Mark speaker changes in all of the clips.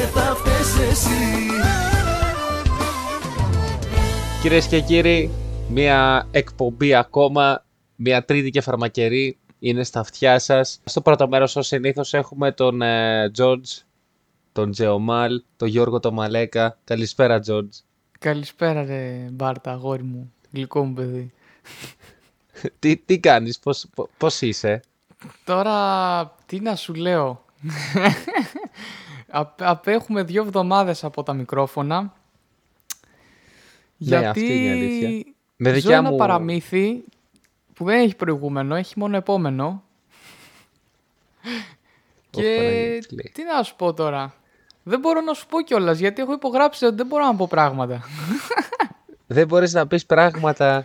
Speaker 1: και θα φταίς εσύ
Speaker 2: Κυρίες και κύριοι, μια εκπομπή ακόμα, μια τρίτη και φαρμακερή είναι στα αυτιά σας. Στο πρώτο μέρος ως συνήθως έχουμε τον ε, George, τον Τζεομάλ, τον Γιώργο τον Μαλέκα. Καλησπέρα George.
Speaker 3: Καλησπέρα ρε Μπάρτα, αγόρι μου, γλυκό μου παιδί.
Speaker 2: τι, τι κάνεις, πώς, πο- πώς είσαι;
Speaker 3: Τώρα, τι να σου λέω. Απ- Απέχουμε δύο εβδομάδες από τα μικρόφωνα.
Speaker 2: Ναι, αυτή είναι η αλήθεια. Με
Speaker 3: ζω
Speaker 2: δικιά
Speaker 3: ένα
Speaker 2: μου...
Speaker 3: παραμύθι που δεν έχει προηγούμενο, έχει μόνο επόμενο. Και
Speaker 2: Παναγία τι λέει.
Speaker 3: τι να σου πω τώρα. Δεν μπορώ να σου πω κιόλας γιατί έχω υπογράψει ότι δεν μπορώ να πω πράγματα.
Speaker 2: Δεν μπορείς να πεις πράγματα.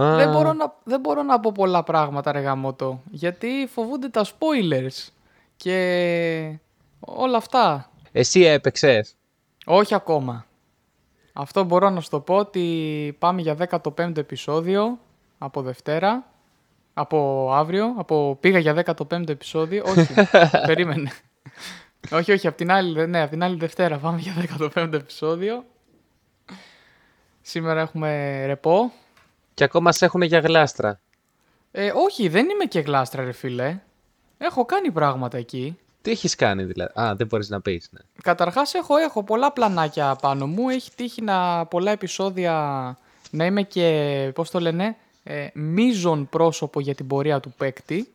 Speaker 2: Α,
Speaker 3: Δεν, μπορώ να, δεν μπορώ να πω πολλά πράγματα ρε γαμώτο, γιατί φοβούνται τα spoilers και όλα αυτά.
Speaker 2: Εσύ έπαιξες.
Speaker 3: Όχι ακόμα. Αυτό μπορώ να σου το πω ότι πάμε για 15ο επεισόδιο από Δευτέρα, από αύριο, από πήγα για 15ο επεισόδιο, όχι, περίμενε. όχι, όχι, από την, άλλη, ναι, από την άλλη Δευτέρα πάμε για 15ο επεισόδιο. Σήμερα έχουμε ρεπό,
Speaker 2: Και ακόμα σε έχουν για γλάστρα.
Speaker 3: Ε, όχι, δεν είμαι και γλάστρα, ρε φίλε. Έχω κάνει πράγματα εκεί.
Speaker 2: Τι έχεις κάνει δηλαδή; Α, δεν μπορείς να πεις. Ναι.
Speaker 3: Καταρχάς έχω, έχω πολλά πλανάκια πάνω μου. Έχει τύχει να πολλά επεισόδια να είμαι και, πώς το λένε, ε, μείζον πρόσωπο για την πορεία του παίκτη.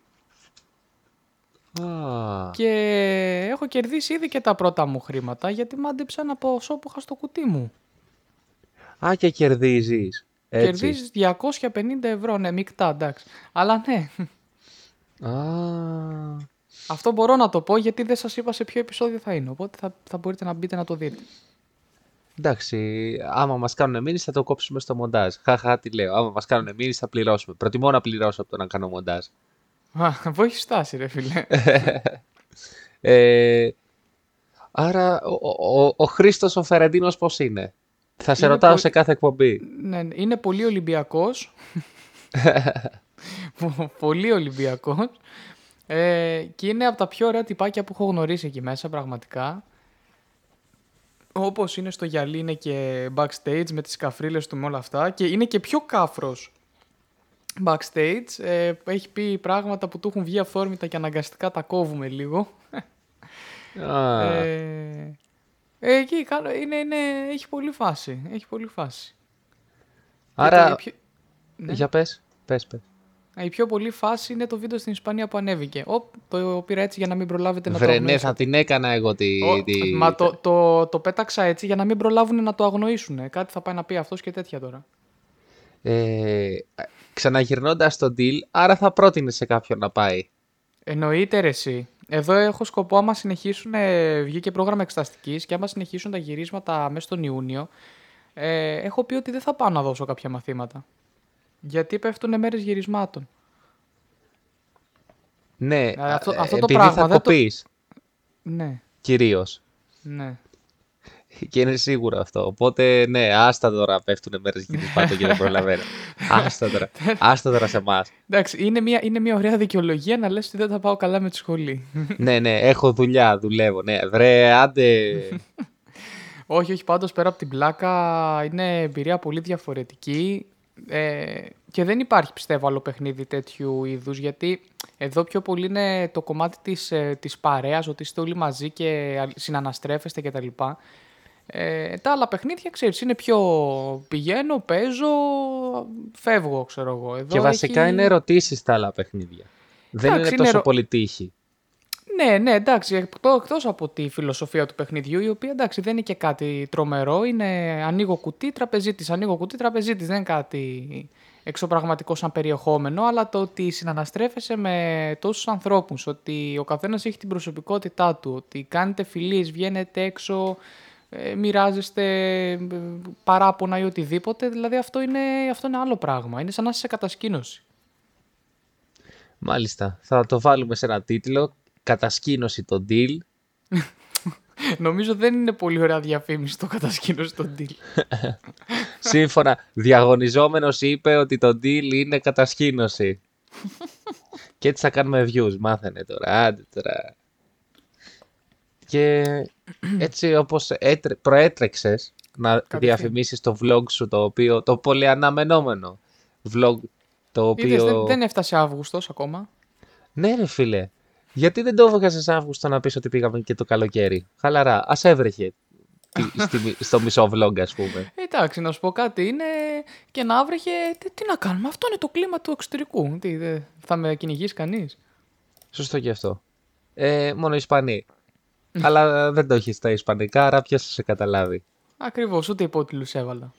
Speaker 2: Α,
Speaker 3: Και έχω κερδίσει ήδη και τα πρώτα μου χρήματα γιατί μάντεψα ένα ποσό που είχα στο κουτί μου.
Speaker 2: Α, και κερδίζεις. Έτσι.
Speaker 3: Κερδίζεις 250 ευρώ, ναι, μεικτά, εντάξει. Αλλά ναι,
Speaker 2: Α,
Speaker 3: αυτό μπορώ να το πω γιατί δεν σας είπα σε ποιο επεισόδιο θα είναι. Οπότε θα, θα μπορείτε να μπείτε να το δείτε.
Speaker 2: εντάξει, άμα μας κάνουν μήνυση θα το κόψουμε στο μοντάζ. Χαχα, τι λέω. Άμα μας κάνουν μήνυση θα πληρώσουμε. Προτιμώ να πληρώσω από το να κάνω μοντάζ.
Speaker 3: Α, που έχεις στάσει, ρε φίλε.
Speaker 2: Ε, άρα, ο, ο, ο Χρήστος ο Φερεντίνος πώς είναι; Θα σε
Speaker 3: Είναι
Speaker 2: ρωτάω
Speaker 3: πολύ-
Speaker 2: σε κάθε εκπομπή.
Speaker 3: ναι, ναι, είναι πολύ Ολυμπιακός. Πο- πολύ Ολυμπιακός. Ε, και είναι από τα πιο ωραία τυπάκια που έχω γνωρίσει εκεί μέσα, πραγματικά. Όπως είναι στο γυαλί, είναι και backstage με τις καφρίλες του με όλα αυτά. Και είναι και πιο κάφρος backstage. Ε, έχει πει πράγματα που του έχουν βγει αυθόρμητα και αναγκαστικά τα κόβουμε λίγο.
Speaker 2: Α,
Speaker 3: Ε, ε, εκεί κάνω, είναι, είναι, έχει πολύ φάση. Έχει πολύ φάση.
Speaker 2: άρα,
Speaker 3: Και το- η πιο- ναι.
Speaker 2: για πες, πες, πες.
Speaker 3: Ε, Η πιο πολύ φάση είναι το βίντεο στην Ισπανία που ανέβηκε. Οπ, το πήρα έτσι για να μην προλάβετε να το
Speaker 2: Βρε, ναι,
Speaker 3: αγνοήσετε.
Speaker 2: θα την έκανα εγώ τη...
Speaker 3: Ο-
Speaker 2: τη-
Speaker 3: Μα το, το, το πέταξα έτσι για να μην προλάβουν να το αγνοήσουν. Κάτι θα πάει να πει αυτός και τέτοια τώρα.
Speaker 2: Ε, ξαναγυρνώντας το deal, άρα θα πρότεινε σε κάποιον να πάει.
Speaker 3: Εννοείται ρε εσύ. Εδώ έχω σκοπό άμα συνεχίσουν, ε, βγήκε πρόγραμμα εξεταστικής και άμα συνεχίσουν τα γυρίσματα μέσα στον Ιούνιο, ε, έχω πει ότι δεν θα πάω να δώσω κάποια μαθήματα. Γιατί πέφτουν μέρες γυρισμάτων.
Speaker 2: Ναι,
Speaker 3: αυτό-
Speaker 2: ε,
Speaker 3: αυτό το
Speaker 2: επειδή
Speaker 3: πράγμα
Speaker 2: θα
Speaker 3: δεν το-
Speaker 2: κοπείς,
Speaker 3: Ναι,
Speaker 2: κυρίως.
Speaker 3: ναι.
Speaker 2: Και είναι σίγουρο αυτό. Οπότε, ναι, άστα τώρα πέφτουν μέρες γυρισμάτων και δεν προλαβαίνω. άστα τώρα. άστα τώρα σε εμάς.
Speaker 3: Εντάξει, είναι μια, είναι μια ωραία δικαιολογία να λες ότι δεν θα πάω καλά με τη σχολή.
Speaker 2: ναι, ναι, έχω δουλειά, δουλεύω. Ναι, βρε, άντε.
Speaker 3: όχι, όχι, πάντως πέρα από την πλάκα είναι εμπειρία πολύ διαφορετική ε, και δεν υπάρχει πιστεύω άλλο παιχνίδι τέτοιου είδους γιατί εδώ πιο πολύ είναι το κομμάτι της, ε, της παρέας, ότι είστε όλοι μαζί και α- συναναστρέφεστε κτλ. Ε, τα άλλα παιχνίδια, ξέρεις, είναι πιο πηγαίνω, παίζω, φεύγω, ξέρω εγώ. Εδώ
Speaker 2: και βασικά
Speaker 3: έχει-
Speaker 2: είναι ερωτήσεις τα άλλα παιχνίδια. δεν
Speaker 3: Εντάξει,
Speaker 2: είναι
Speaker 3: είναι
Speaker 2: τόσο
Speaker 3: ερω-
Speaker 2: πολύ τύχη.
Speaker 3: Ναι, ναι, εντάξει, εκτό εκτός από τη φιλοσοφία του παιχνιδιού, η οποία εντάξει δεν είναι και κάτι τρομερό, είναι ανοίγω κουτί, τραπεζίτης, ανοίγω κουτί, τραπεζίτης, δεν είναι κάτι εξωπραγματικό σαν περιεχόμενο, αλλά το ότι συναναστρέφεσαι με τόσους ανθρώπους, ότι ο καθένας έχει την προσωπικότητά του, ότι κάνετε φιλίες, βγαίνετε έξω, ε, μοιράζεστε ε, παράπονα ή οτιδήποτε, δηλαδή αυτό είναι, αυτό είναι άλλο πράγμα, είναι σαν να είσαι σε κατασκήνωση.
Speaker 2: Μάλιστα. Θα το βάλουμε σε ένα τίτλο. Κατασκήνωση το deal.
Speaker 3: Νομίζω δεν είναι πολύ ωραία διαφήμιση το κατασκήνωση των deal.
Speaker 2: Σύμφωνα, διαγωνιζόμενος είπε ότι το deal είναι κατασκήνωση. και έτσι θα κάνουμε views, μάθαινε τώρα, άντε τώρα. Και έτσι όπως έτρε, προέτρεξες να
Speaker 3: Κατευθείαν.
Speaker 2: διαφημίσεις το vlog σου το οποίο, το πολύ αναμενόμενο vlog το οποίο...
Speaker 3: Είδες, δεν, δεν έφτασε Αύγουστος ακόμα.
Speaker 2: Ναι ρε φίλε, γιατί δεν το έβγαζες Αύγουστο να πεις ότι πήγαμε και το καλοκαίρι; Χαλαρά, ας έβρεχε τι- στη- στο μισό vlog ας πούμε.
Speaker 3: Εντάξει, να σου πω κάτι, είναι και να άβρεχε, τι, τι να κάνουμε, αυτό είναι το κλίμα του εξωτερικού. Τι, δε- θα με κυνηγήσει κανείς;
Speaker 2: Σωστό και αυτό. Ε, μόνο Ισπανοί. Αλλά δεν το έχεις στα Ισπανικά, άρα ποιος θα σε καταλάβει.
Speaker 3: Ακριβώς, ούτε υπότιτλους έβαλα.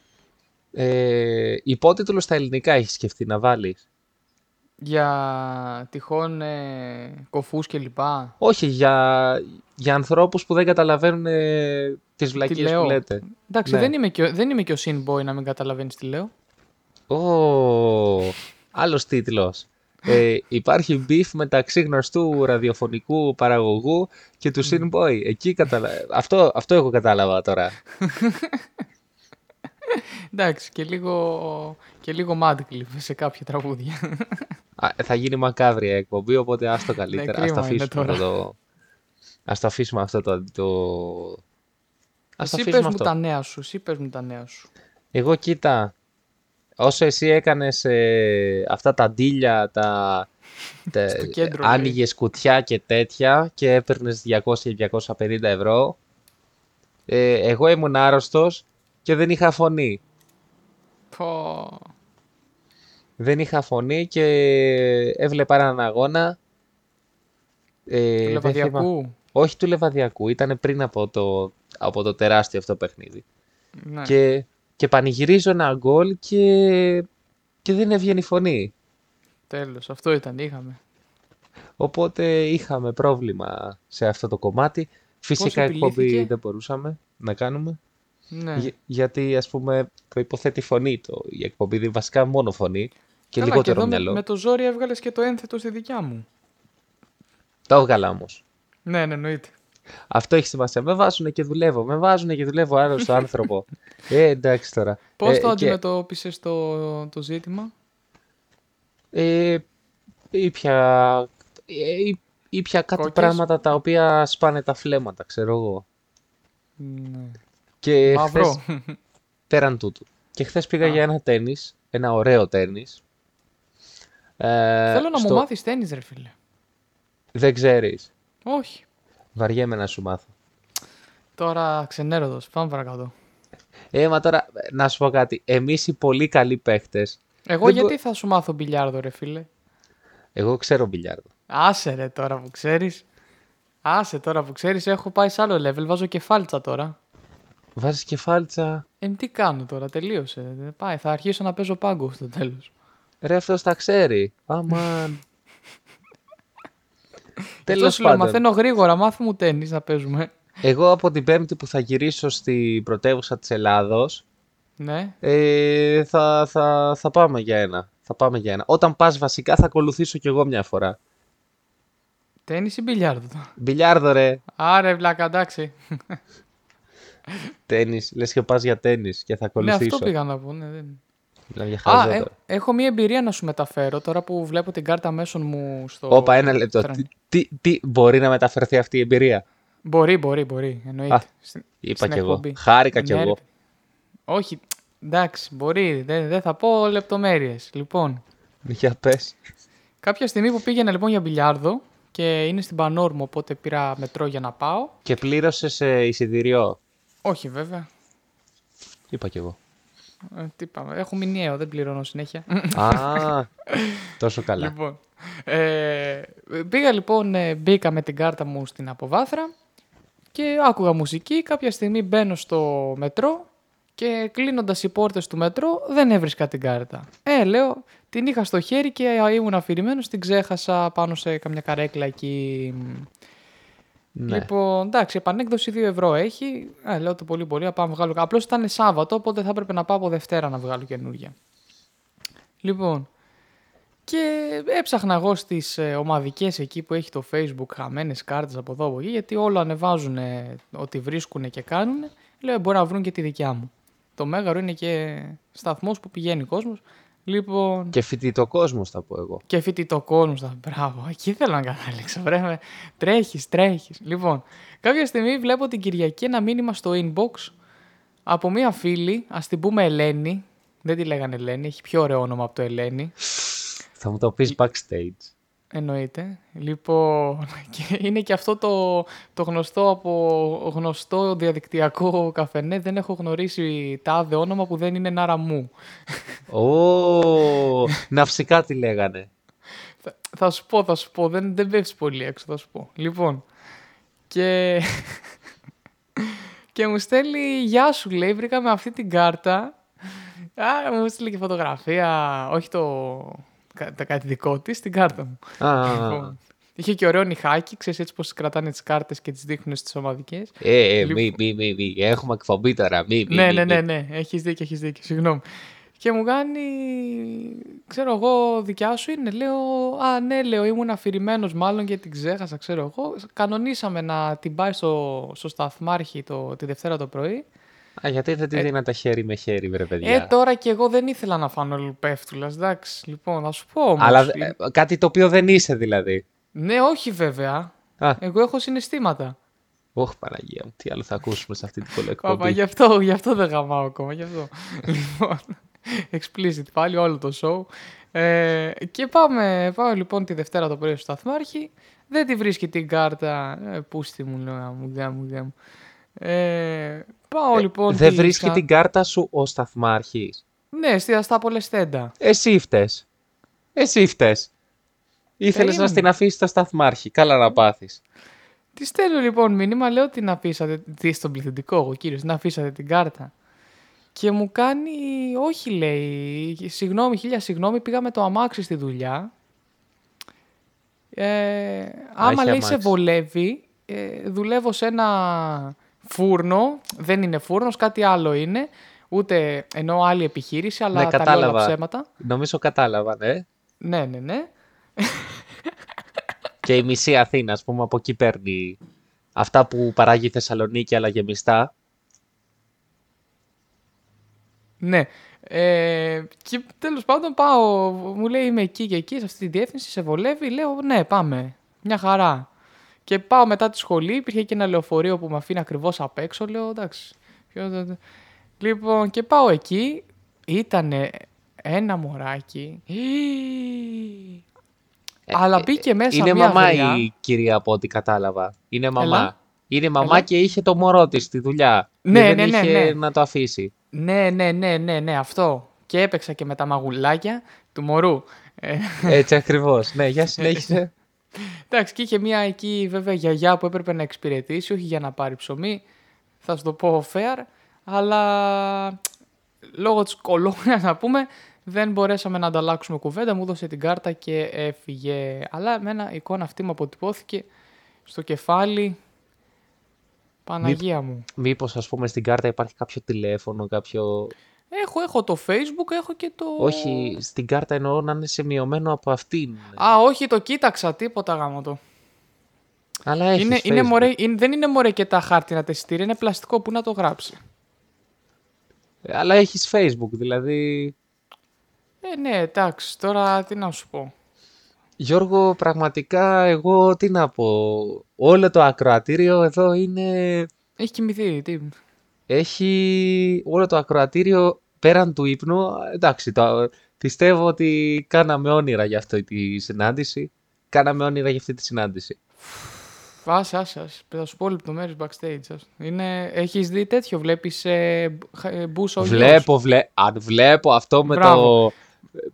Speaker 2: Ε, υπότιτλο στα ελληνικά έχεις σκεφτεί να βάλεις;
Speaker 3: Για τυχόν ε, κοφούς και λοιπά;
Speaker 2: Όχι, για, για ανθρώπους που δεν καταλαβαίνουν ε, τις
Speaker 3: Τι
Speaker 2: βλακίες
Speaker 3: λέω.
Speaker 2: που λέτε.
Speaker 3: Εντάξει,
Speaker 2: Ναι.
Speaker 3: δεν, είμαι και, ο- δεν είμαι και ο Sinboy να μην καταλαβαίνεις τι λέω.
Speaker 2: Ω, άλλος τίτλος. Ε, υπάρχει beef μεταξύ γνωστού ραδιοφωνικού παραγωγού και του Sinboy. Εκεί καταλα... αυτό, αυτό εγώ κατάλαβα τώρα.
Speaker 3: Εντάξει, και λίγο, και λίγο Madcliffe σε κάποια τραγούδια.
Speaker 2: Α, θα γίνει μακάβρια εκπομπή, οπότε ας το καλύτερα. ας, το
Speaker 3: Ναι, κρίμα είναι
Speaker 2: αφήσουμε
Speaker 3: τώρα.
Speaker 2: το, ας το αφήσουμε αυτό το... το... Ας το
Speaker 3: εσύ
Speaker 2: αφήσουμε
Speaker 3: πες μου
Speaker 2: αυτό.
Speaker 3: τα νέα σου, εσύ πες μου τα νέα σου.
Speaker 2: Εγώ κοίτα, όσο εσύ έκανες ε, αυτά τα ντύλια, τα, τα
Speaker 3: Στο κέντρο, λέει.
Speaker 2: άνοιγες κουτιά και τέτοια και έπαιρνες 200-250 ευρώ, ε, εγώ ήμουν άρρωστος και δεν είχα φωνή.
Speaker 3: Πω.
Speaker 2: Δεν είχα φωνή και έβλεπα έναν αγώνα. Ε,
Speaker 3: Του
Speaker 2: δεν θυμά-
Speaker 3: Λεβαδιακού.
Speaker 2: Όχι του Λεβαδιακού, ήταν πριν από το, από το τεράστιο αυτό παιχνίδι.
Speaker 3: Ναι.
Speaker 2: Και, και πανηγυρίζω ένα γκολ και, και δεν έβγαινε η φωνή.
Speaker 3: Τέλος, αυτό ήταν, είχαμε.
Speaker 2: Οπότε είχαμε πρόβλημα σε αυτό το κομμάτι. Φυσικά εκπομπή
Speaker 3: επιλύθηκε;
Speaker 2: δεν μπορούσαμε να κάνουμε.
Speaker 3: Ναι.
Speaker 2: Γι- γιατί ας πούμε προϋποθέτει φωνή το, η εκπομπή, δηλαδή βασικά μόνο φωνή και
Speaker 3: Καλά,
Speaker 2: λιγότερο
Speaker 3: εδώ με,
Speaker 2: μυαλό.
Speaker 3: με το ζόρι έβγαλες και το ένθετο στη δικιά μου.
Speaker 2: Το έβγαλα όμως.
Speaker 3: Ναι, ναι, εννοείται.
Speaker 2: Αυτό έχει σημασία. Με βάζουν και δουλεύω. Με βάζουν και δουλεύω άλλος στο άνθρωπο. ε, εντάξει τώρα.
Speaker 3: Πώς
Speaker 2: Ε,
Speaker 3: το
Speaker 2: και,
Speaker 3: αντιμετώπισες το, το ζήτημα;
Speaker 2: ε, ήπια, ε, ή- ήπια κάτι
Speaker 3: Κόκκες.
Speaker 2: πράγματα τα οποία σπάνε τα φλέματα, ξέρω εγώ.
Speaker 3: Ναι.
Speaker 2: Και
Speaker 3: Μαύρο.
Speaker 2: χθες, πέραν τούτου. Και χθες πήγα
Speaker 3: Α.
Speaker 2: για ένα τέννις, ένα ωραίο τέννις. Ε,
Speaker 3: Θέλω να
Speaker 2: στο-
Speaker 3: μου μάθεις τέννις, ρε φίλε.
Speaker 2: Δεν ξέρεις.
Speaker 3: Όχι.
Speaker 2: Βαριέμαι να σου μάθω.
Speaker 3: Τώρα ξενέρωτος. Πάμε παρακάτω.
Speaker 2: Ε, μα τώρα, να σου πω κάτι. Εμείς οι πολύ καλοί παίχτες,
Speaker 3: Εγώ
Speaker 2: Δεν
Speaker 3: γιατί θα σου μάθω μπιλιάρδο, ρε φίλε;
Speaker 2: εγώ ξέρω μπιλιάρδο.
Speaker 3: Άσε ρε τώρα που ξέρεις. Άσε τώρα που ξέρεις, έχω πάει σε άλλο level, βάζω κεφάλτσα τώρα.
Speaker 2: Βάζεις κεφάλτσα.
Speaker 3: Ε, τι κάνω τώρα, τελείωσε. Δεν Πάει, θα αρχίσω να παίζω πάγκο στο τέλος.
Speaker 2: Ρε, αυτός τα ξέρει. Αμάν.
Speaker 3: Αυτός
Speaker 2: Τέλος
Speaker 3: σου λέω,
Speaker 2: πάντων.
Speaker 3: μαθαίνω γρήγορα, μάθω μου τέννις να παίζουμε.
Speaker 2: Εγώ από την Πέμπτη που θα γυρίσω στην πρωτεύουσα της Ελλάδος,
Speaker 3: Ναι.
Speaker 2: ε, θα, θα, θα πάμε για ένα. Θα πάμε για ένα. Όταν πας βασικά θα ακολουθήσω κι εγώ μια φορά.
Speaker 3: Τέννις ή μπιλιάρδο. τώρα;
Speaker 2: Μπιλιάρδο ρε,
Speaker 3: Άρε, βλάκα, εντάξει.
Speaker 2: τέννις. Λες και πας για τέννις και θα
Speaker 3: Ναι,
Speaker 2: ακολουθήσω.
Speaker 3: αυτό πήγα να πω. Ναι, δεν...
Speaker 2: Μιλάμε για
Speaker 3: Α,
Speaker 2: χαζό
Speaker 3: ε,
Speaker 2: τώρα.
Speaker 3: έχω μία εμπειρία να σου μεταφέρω τώρα που βλέπω την κάρτα μέσων μου στο.
Speaker 2: Όπα, ένα λεπτό.
Speaker 3: τρέν.
Speaker 2: Τι, τι, τι, μπορεί να μεταφερθεί αυτή η εμπειρία;
Speaker 3: Μπορεί, μπορεί, μπορεί. Εννοείται.
Speaker 2: Α,
Speaker 3: Στην-
Speaker 2: Είπα
Speaker 3: στην
Speaker 2: κι εγώ.
Speaker 3: εκπομπή.
Speaker 2: Χάρηκα κι
Speaker 3: Ναι,
Speaker 2: εγώ.
Speaker 3: ρε. Όχι, εντάξει, μπορεί. Δεν, δεν θα πω λεπτομέρειες. Λοιπόν,
Speaker 2: Για πες.
Speaker 3: κάποια στιγμή που πήγαινα λοιπόν για μπιλιάρδο και είναι στην Πανόρμο, οπότε πήρα μετρό για να πάω.
Speaker 2: Και πλήρωσες ε, εισιτήριο;
Speaker 3: Όχι, βέβαια.
Speaker 2: Είπα κι εγώ.
Speaker 3: Ε, τι πάμε, έχω μηνιαίο, δεν πληρώνω συνέχεια.
Speaker 2: Α, τόσο καλά.
Speaker 3: Λοιπόν, ε, πήγα λοιπόν, ε, μπήκα με την κάρτα μου στην αποβάθρα και άκουγα μουσική. Κάποια στιγμή μπαίνω στο μετρό και κλείνοντας οι πόρτες του μετρό δεν έβρισκα την κάρτα. Ε, λέω, την είχα στο χέρι και ήμουν αφηρημένος, την ξέχασα πάνω σε καμιά καρέκλα εκεί.
Speaker 2: Ναι.
Speaker 3: Λοιπόν, εντάξει, επανέκδοση 2 ευρώ έχει. Ε, λέω το πολύ πολύ, να πάω να βγάλω. Απλώς ήταν Σάββατο, οπότε θα έπρεπε να πάω από Δευτέρα να βγάλω καινούργια. Λοιπόν, και έψαχνα εγώ στις ε, ομαδικές εκεί που έχει το Facebook χαμένες κάρτες από εδώ από εκεί, γιατί όλο ανεβάζουν ε, ότι βρίσκουν και κάνουν. Λέω, «Ε, μπορεί να βρουν και τη δικιά μου. Το μέγαρο είναι και σταθμός που πηγαίνει ο κόσμος. Λοιπόν,
Speaker 2: Και φοιτητό κόσμο θα πω εγώ.
Speaker 3: και φοιτητό κόσμο. θα- Μπράβο, εκεί θέλω να καταλήξω. Βρε, τρέχεις, τρέχεις. Λοιπόν, κάποια στιγμή βλέπω την Κυριακή ένα μήνυμα στο inbox από μία φίλη, ας την πούμε Ελένη. Δεν τη λέγανε Ελένη, έχει πιο ωραίο όνομα από το Ελένη.
Speaker 2: Θα μου το πεις backstage.
Speaker 3: Εννοείται. Λοιπόν, και είναι και αυτό το, το γνωστό από γνωστό διαδικτυακό καφενέ. Δεν έχω γνωρίσει τάδε όνομα που δεν είναι Νάρα μου.
Speaker 2: Ω, ναυσικά τι λέγανε.
Speaker 3: Θα, θα σου πω, θα σου πω. Δεν, δεν πέφτει πολύ έξω, θα σου πω. Λοιπόν, και, και μου στέλνει «Γεια σου», λέει, βρήκαμε αυτή την κάρτα. Α, μου στείλει και φωτογραφία, όχι το, κα- τα κάτι δικό της, την κάρτα μου.
Speaker 2: Α,
Speaker 3: Λοιπόν, Είχε και ωραίο νυχάκι, ξέρεις έτσι πως κρατάνε τις κάρτες και τις δείχνουν στις ομαδικές.
Speaker 2: ε, ε,
Speaker 3: Λοιπόν.
Speaker 2: μη, μη, μη, μη. Έχουμε εκπομπή τώρα. Μη, μη,
Speaker 3: ναι,
Speaker 2: μη,
Speaker 3: ναι,
Speaker 2: μη.
Speaker 3: ναι, ναι, έχεις δίκιο, έχεις δίκιο, συγγνώμη. Και μου κάνει, ξέρω εγώ, δικιά σου είναι. Λέω, α, ναι, λέω, ήμουν αφηρημένος μάλλον και την ξέχασα, ξέρω εγώ. Κανονίσαμε να την πάει στο, στο σταθμάρχη το, τη Δευτέρα το πρωί.
Speaker 2: Α, γιατί δεν τη δίνατε χέρι με χέρι, βρε παιδιά.
Speaker 3: Ε, τώρα και εγώ δεν ήθελα να φάνω λουπεύτουλας, εντάξει. Λοιπόν, θα σου πω όμως.
Speaker 2: Αλλά ε, κάτι το οποίο δεν είσαι δηλαδή.
Speaker 3: Ναι, όχι βέβαια.
Speaker 2: Α,
Speaker 3: Εγώ έχω συναισθήματα.
Speaker 2: όχι Παναγία μου, τι άλλο θα ακούσουμε σε αυτή την
Speaker 3: Παπα,
Speaker 2: εκπομπή.
Speaker 3: γι' αυτό, γι' αυτό δεν γαμάω ακόμα, γι' αυτό. λοιπόν, explicit πάλι όλο το show. Ε, και πάμε, πάω λοιπόν τη Δευτέρα το πρωί στο σταθμάρχη. Δεν τη βρίσκει την κάρτα. Ε, πούστη μου, λέω, μου γάμου, γάμου. Ε, πάω λοιπόν.
Speaker 2: Δεν
Speaker 3: τη
Speaker 2: βρίσκει
Speaker 3: κα-
Speaker 2: την κάρτα σου ο σταθμάρχης.
Speaker 3: Ναι, στη Αστάπολε Στέντα.
Speaker 2: Εσύ φταίς. Εσύ φταίς. Ήθελες να
Speaker 3: Περίμενε.
Speaker 2: στην αφήσεις στο σταθμάρχη. Καλά να πάθεις.
Speaker 3: Τη στέλνω λοιπόν μήνυμα, λέω την αφήσατε. Τι στον πληθυντικό, εγώ κύριος, την αφήσατε την κάρτα. Και μου κάνει, όχι λέει, συγγνώμη, χίλια συγγνώμη, πήγα με το αμάξι στη δουλειά. Ε, άμα
Speaker 2: έχει
Speaker 3: λέει σε
Speaker 2: αμάξι.
Speaker 3: βολεύει, ε, δουλεύω σε ένα φούρνο, δεν είναι φούρνος, κάτι άλλο είναι, ούτε εννοώ άλλη επιχείρηση, αλλά
Speaker 2: Ναι,
Speaker 3: τα λέω όλα
Speaker 2: κατάλαβα.
Speaker 3: ψέματα.
Speaker 2: Νομίζω κατάλαβα, ναι.
Speaker 3: Ναι, ναι, ναι.
Speaker 2: Και η μισή Αθήνα, ας πούμε, από εκεί παίρνει αυτά που παράγει η Θεσσαλονίκη, αλλά γεμιστά.
Speaker 3: Ναι. Ε, και τέλος πάντων πάω, μου λέει είμαι εκεί και εκεί, σε αυτή τη διεύθυνση, σε βολεύει, λέω ναι πάμε, μια χαρά. Και πάω μετά τη σχολή, υπήρχε και ένα λεωφορείο που με αφήνει ακριβώς απ' έξω, λέω εντάξει. ποιο- Λοιπόν, και πάω εκεί, ήταν ένα μωράκι, αλλά μπήκε μέσα
Speaker 2: Ε, Είναι
Speaker 3: μια
Speaker 2: μαμά
Speaker 3: γριά.
Speaker 2: η κυρία από ό,τι κατάλαβα. Είναι μαμά.
Speaker 3: Έλα.
Speaker 2: Είναι μαμά
Speaker 3: Έλα.
Speaker 2: και είχε το μωρό της στη δουλειά.
Speaker 3: Ναι,
Speaker 2: και δεν
Speaker 3: ναι, ναι,
Speaker 2: είχε
Speaker 3: ναι.
Speaker 2: να το αφήσει.
Speaker 3: Ναι, ναι, ναι, ναι, ναι, αυτό. Και έπαιξα και με τα μαγουλάκια του μωρού. Ε,
Speaker 2: Έτσι ακριβώς. ναι, για συνέχισε.
Speaker 3: Εντάξει, και είχε μια εκεί βέβαια γιαγιά που έπρεπε να εξυπηρετήσει, όχι για να πάρει ψωμί, θα σου το πω fair, αλλά λόγω της κολόνιας να πούμε, δεν μπορέσαμε να ανταλλάξουμε κουβέντα, μου έδωσε την κάρτα και έφυγε. Αλλά με ένα εικόνα αυτή μου αποτυπώθηκε στο κεφάλι, Παναγία μου.
Speaker 2: Μήπως, ας πούμε, στην κάρτα υπάρχει κάποιο τηλέφωνο, κάποιο...
Speaker 3: Έχω, έχω το facebook, έχω και το...
Speaker 2: Όχι, στην κάρτα εννοώ να είναι σημειωμένο από αυτήν.
Speaker 3: Α, όχι, το κοίταξα, τίποτα γάμο το.
Speaker 2: Αλλά έχεις
Speaker 3: Είναι, είναι
Speaker 2: Facebook.
Speaker 3: μωρέ, είναι, δεν είναι μωρέ και τα χάρτινα τα εισιτήρια, είναι πλαστικό που να το γράψει.
Speaker 2: Αλλά έχεις Facebook, δηλαδή...
Speaker 3: Ε, ναι, εντάξει, τώρα τι να σου πω.
Speaker 2: Γιώργο, πραγματικά εγώ τι να πω. Όλο το ακροατήριο εδώ είναι...
Speaker 3: Έχει κοιμηθεί, τι.
Speaker 2: Έχει όλο το ακροατήριο πέραν του ύπνου. Εντάξει, το, πιστεύω ότι κάναμε όνειρα για αυτή τη συνάντηση. Κάναμε όνειρα για αυτή τη συνάντηση.
Speaker 3: Άσε, άσε, άσε. Θα σου πω λεπτομέρειες backstage. άσε. Είναι... Έχεις δει τέτοιο, βλέπεις ε, μπ- ε, μπούσο γιος;
Speaker 2: Βλέπω, βλέ... Αν βλέπω αυτό με
Speaker 3: Μπράβο.
Speaker 2: το...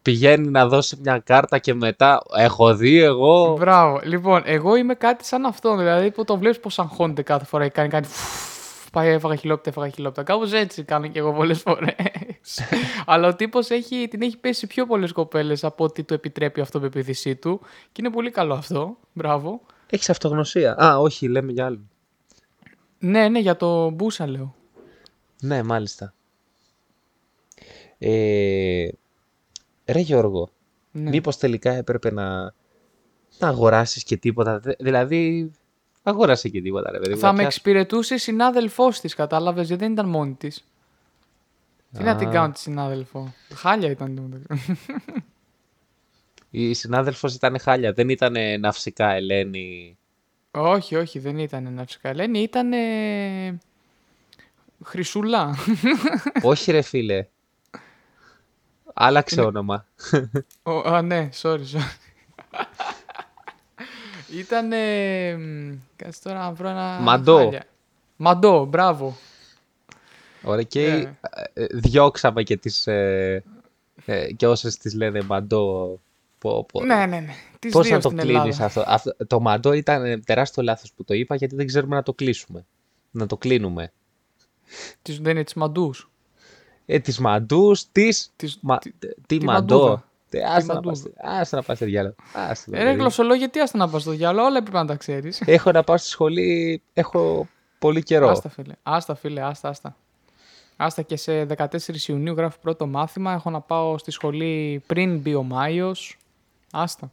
Speaker 2: Πηγαίνει να δώσει μια κάρτα και μετά έχω δει εγώ...
Speaker 3: Μπράβο. Λοιπόν, εγώ είμαι κάτι σαν αυτό. Δηλαδή που το βλέπεις πως αγχώνεται κάθε φορά και κάνει κάτι. φουφ, Πάει, έφαγα χιλόπιτα, έφαγα χιλόπιτα. Κάπως έτσι κάνω και εγώ πολλές φορές. Αλλά ο τύπος έχει, την έχει πέσει πιο πολλές κοπέλες από ό,τι του επιτρέπει η αυτοπεποίθησή του. Και είναι πολύ καλό αυτό. Μπράβο.
Speaker 2: Έχεις αυτογνωσία. Α, όχι, λέμε για άλλο.
Speaker 3: Ναι, ναι, για το μπούσα λέω.
Speaker 2: Ναι, μάλιστα. Ε, ρε Γιώργο,
Speaker 3: Ναι.
Speaker 2: μήπως τελικά έπρεπε να, να αγοράσεις και τίποτα. Δε- Δηλαδή, αγόρασε και τίποτα ρε παιδί μου.
Speaker 3: Θα
Speaker 2: να
Speaker 3: με
Speaker 2: πιάσεις-
Speaker 3: εξυπηρετούσε η συνάδελφός της, κατάλαβες, γιατί δεν ήταν μόνη της. Τι να την
Speaker 2: Α.
Speaker 3: κάνω τη συνάδελφο; Χάλια ήταν.
Speaker 2: Η συνάδελφος ήταν χάλια, δεν ήταν ναυσικά Ελένη.
Speaker 3: όχι, όχι, δεν ήταν ναυσικά. Ελένη ήταν. Χρυσούλα.
Speaker 2: Όχι ρε φίλε. Άλλαξε όνομα.
Speaker 3: Ο, α, ναι, sorry, sorry. Ήταν. Κάτσε τώρα να βρω ένα.
Speaker 2: Μαντό.
Speaker 3: χάλια. Μαντό, μπράβο.
Speaker 2: Ωραία και
Speaker 3: Ναι.
Speaker 2: ε, διώξαμε και τις... Ε, ε, και όσες τις λένε μαντό. Πω, πω.
Speaker 3: Ναι, ναι, ναι. Τις
Speaker 2: Πώς
Speaker 3: δύο
Speaker 2: να το
Speaker 3: στην
Speaker 2: κλείνεις
Speaker 3: Ελλάδα.
Speaker 2: αυτό; αυτό. Το μαντό ήταν ε, τεράστιο λάθος που το είπα γιατί δεν ξέρουμε να το κλείσουμε. Να το κλείνουμε.
Speaker 3: Τις, δεν είναι τις μαντούς.
Speaker 2: Ε, τις μαντούς, τις...
Speaker 3: Τις-
Speaker 2: Μα...
Speaker 3: τη-
Speaker 2: Τι
Speaker 3: τη
Speaker 2: μαντό;
Speaker 3: Μαντούδα.
Speaker 2: Τε, Άστα να
Speaker 3: μαντούδα.
Speaker 2: πας- άστα να πας στο διάλογο. Άστα το
Speaker 3: Ε, ρε
Speaker 2: παιδί.
Speaker 3: γλωσσολόγια, τι άστα να πας στο διάλογο, όλα έπρεπε να τα ξέρεις.
Speaker 2: Έχω να πάω στη σχολή, έχω πολύ καιρό.
Speaker 3: Άστα φίλε, άστα φίλε, άστα, άστα. Άστα και σε 14 Ιουνίου γράφει πρώτο μάθημα, έχω να πάω στη σχολή πριν μπει ο Μάιος. Άστα.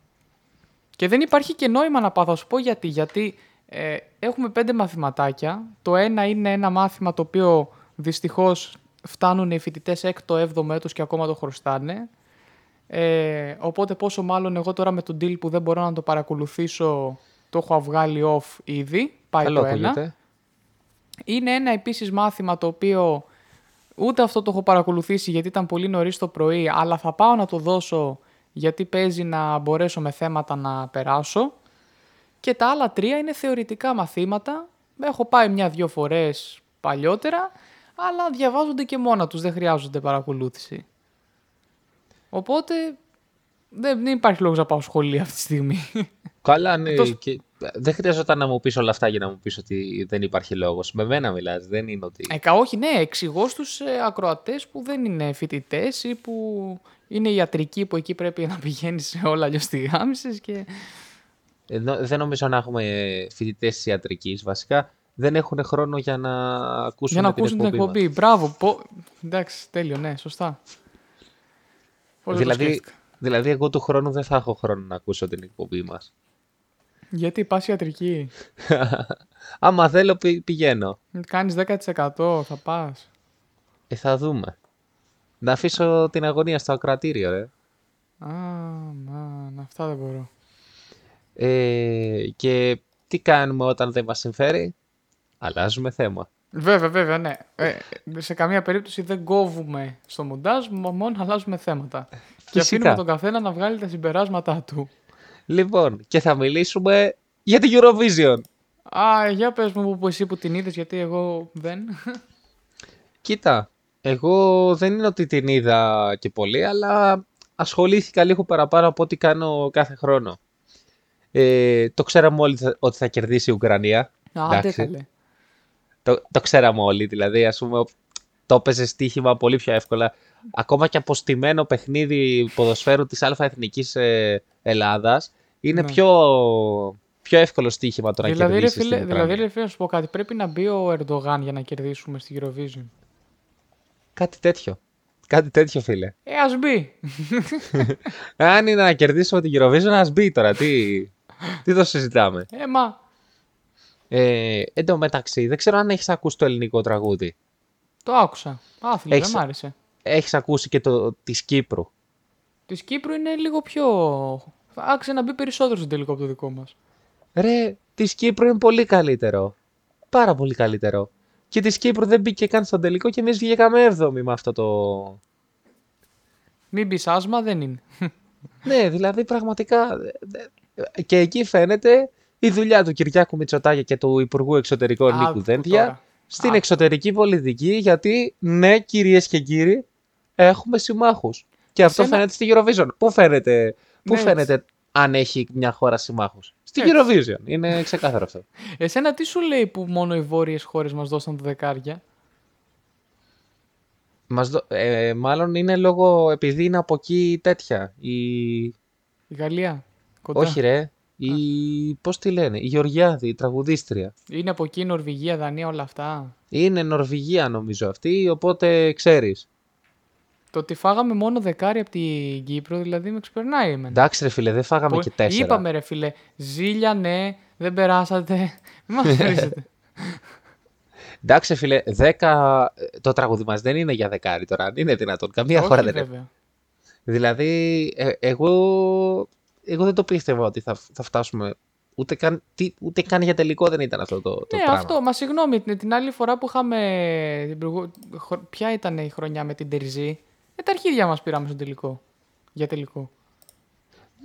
Speaker 3: Και δεν υπάρχει και νόημα να πάω, θα σου πω γιατί. Γιατί ε, έχουμε πέντε μαθηματάκια. Το ένα είναι ένα μάθημα το οποίο δυστυχώς φτάνουν οι φοιτητές έκτο, έβδομο έτος και ακόμα το χρωστάνε. Ε, οπότε πόσο μάλλον εγώ τώρα με τον deal που δεν μπορώ να το παρακολουθήσω το έχω βγάλει off ήδη. Πάει
Speaker 2: Καλό
Speaker 3: το ένα.
Speaker 2: ακούγεται.
Speaker 3: Είναι ένα επίσης μάθημα το οποίο ούτε αυτό το έχω παρακολουθήσει γιατί ήταν πολύ νωρίς το πρωί, αλλά θα πάω να το δώσω γιατί παίζει να μπορέσω με θέματα να περάσω. Και τα άλλα τρία είναι θεωρητικά μαθήματα. Έχω πάει μια-δυο φορές παλιότερα, αλλά διαβάζονται και μόνα τους, δεν χρειάζονται παρακολούθηση. Οπότε δεν, δεν υπάρχει λόγος να πάω σχολείο αυτή τη στιγμή.
Speaker 2: Καλά, ναι.
Speaker 3: Εκτός-
Speaker 2: Και... Δεν χρειαζόταν να μου πεις όλα αυτά για να μου πεις ότι δεν υπάρχει λόγος. Με μένα μιλάς, δεν είναι ότι...
Speaker 3: Ε, κα- όχι, ναι, εξηγώ στους ε, ακροατές που δεν είναι φοιτητές ή που είναι ιατρικοί που εκεί πρέπει να πηγαίνεις σε όλα αλλιώς τη γάμισες και...
Speaker 2: Ενώ δεν νομίζω να έχουμε φοιτητές ιατρικής. Βασικά δεν έχουν χρόνο για να ακούσουν,
Speaker 3: για να ακούσουν την
Speaker 2: εκπομπή.
Speaker 3: εκπομπή. Μπράβο. Πο... Εντάξει, τέλειο, ναι, σωστά. Πώς δεν το
Speaker 2: Δηλαδή,
Speaker 3: σκέφτηκα.
Speaker 2: δηλαδή, εγώ του χρόνου δεν θα έχω χρόνο να ακούσω την εκπομπή μας.
Speaker 3: Γιατί πας ιατρική.
Speaker 2: Άμα θέλω, πη- πηγαίνω.
Speaker 3: Κάνεις 10% θα πας.
Speaker 2: Ε, θα δούμε. Να αφήσω την αγωνία στο ακρατήριο, ρε.
Speaker 3: Α, μαν, αυτά δεν μπορώ.
Speaker 2: Ε, και τι κάνουμε όταν δεν μας συμφέρει; Αλλάζουμε θέμα.
Speaker 3: Βέβαια, βέβαια, ναι. Ε, σε καμία περίπτωση δεν κόβουμε στο μοντάζ, μο- μόνο αλλάζουμε θέματα. Και
Speaker 2: Φυσικά.
Speaker 3: αφήνουμε τον καθένα να βγάλει τα συμπεράσματά του.
Speaker 2: Λοιπόν, και θα μιλήσουμε για την Eurovision.
Speaker 3: Α, για πες μου που εσύ που την είδες, γιατί εγώ δεν.
Speaker 2: Κοίτα, εγώ δεν είναι ότι την είδα και πολύ, αλλά ασχολήθηκα λίγο παραπάνω από ό,τι κάνω κάθε χρόνο. Ε, το ξέραμε όλοι θα- ότι θα κερδίσει η Ουκρανία.
Speaker 3: Άντε
Speaker 2: Εντάξει.
Speaker 3: καλέ.
Speaker 2: Το, το ξέραμε όλοι, δηλαδή, ας πούμε, το έπαιζε στοίχημα πολύ πιο εύκολα. Ακόμα και από στημένο παιχνίδι ποδοσφαίρου της Α Εθνικής ε, Ελλάδας, είναι
Speaker 3: Ναι.
Speaker 2: πιο, πιο εύκολο στοίχημα το να
Speaker 3: Δηλαδή, ρε
Speaker 2: κερδίσεις
Speaker 3: φίλε,
Speaker 2: την
Speaker 3: δηλαδή,
Speaker 2: Ουκρανία.
Speaker 3: ρε φίλε, να σου πω κάτι. Πρέπει να μπει ο Ερντογάν για να κερδίσουμε στη Eurovision.
Speaker 2: Κάτι τέτοιο. Κάτι τέτοιο, φίλε.
Speaker 3: Ε, ας μπει.
Speaker 2: Αν είναι να κερδίσουμε την Eurovision, ας μπει τώρα. Τι, τι το συζητάμε;
Speaker 3: Ε, μα.
Speaker 2: Ε, εν τω μεταξύ, δεν ξέρω αν έχεις ακούσει το ελληνικό τραγούδι.
Speaker 3: Το άκουσα. Άθλιο,
Speaker 2: Έχεις-
Speaker 3: δεν μ' άρεσε.
Speaker 2: Έχεις ακούσει και το της Κύπρου;
Speaker 3: Της Κύπρου είναι λίγο πιο. Θα άξιζε να μπει περισσότερο στο τελικό από το δικό μας.
Speaker 2: Ρε, της Κύπρου είναι πολύ καλύτερο. Πάρα πολύ καλύτερο. Και της Κύπρου δεν μπήκε καν στο τελικό και εμείς βγήκαμε 7η με αυτό το...
Speaker 3: Μην μπει άσμα, δεν είναι.
Speaker 2: Ναι, δηλαδή πραγματικά. ε, Και εκεί φαίνεται η δουλειά του Κυριάκου Μητσοτάκη και του Υπουργού Εξωτερικών
Speaker 3: Άκου
Speaker 2: Νίκου Δένδια
Speaker 3: τώρα.
Speaker 2: στην
Speaker 3: Άκου.
Speaker 2: εξωτερική πολιτική, γιατί ναι, κυρίες και κύριοι, έχουμε συμμάχους. Και αυτό
Speaker 3: Εσένα-
Speaker 2: φαίνεται στη Eurovision. Πού φαίνεται, πού
Speaker 3: Ναι,
Speaker 2: φαίνεται αν έχει μια χώρα συμμάχους; Στη
Speaker 3: Έτσι.
Speaker 2: Eurovision. Είναι ξεκάθαρο αυτό.
Speaker 3: Εσένα τι σου λέει που μόνο οι βόρειες χώρες μας δώσαν το δεκάρια;
Speaker 2: Μας δω- ε, μάλλον είναι λόγω επειδή είναι από εκεί τέτοια. Η...
Speaker 3: Η Γαλλία. Κοντά.
Speaker 2: Όχι ρε. Η... Πώς τη λένε. Η Γεωργιάδη, η τραγουδίστρια.
Speaker 3: Είναι από εκεί η Νορβηγία, Δανία, όλα αυτά.
Speaker 2: Είναι Νορβηγία νομίζω αυτή, οπότε ξέρεις.
Speaker 3: Το ότι φάγαμε μόνο δεκάρι από την Κύπρο, δηλαδή με ξεπερνάει εμένα.
Speaker 2: Εντάξει ρε φίλε, δεν φάγαμε
Speaker 3: Που-
Speaker 2: και τέσσερα.
Speaker 3: Είπαμε ρε φίλε, ζήλια ναι, δεν περάσατε. Μην μας βρίζετε.
Speaker 2: Εντάξει, φίλε, 10. Το τραγούδι μας δεν είναι για δεκάρι τώρα. Αν είναι δυνατόν. Καμία
Speaker 3: Όχι,
Speaker 2: χώρα δεν είναι.
Speaker 3: βέβαια.
Speaker 2: Δηλαδή, ε, εγώ, εγώ δεν το πίστευα ότι θα, θα φτάσουμε. Ούτε καν, τι, ούτε καν για τελικό δεν ήταν αυτό το, το
Speaker 3: ναι,
Speaker 2: πράγμα.
Speaker 3: αυτό. Μα συγγνώμη, την, την άλλη φορά που είχαμε. την προηγου- χο- Ποια ήταν η χρονιά με την Τερζή; Ε, τα αρχίδια μας πήραμε στο τελικό. Για τελικό.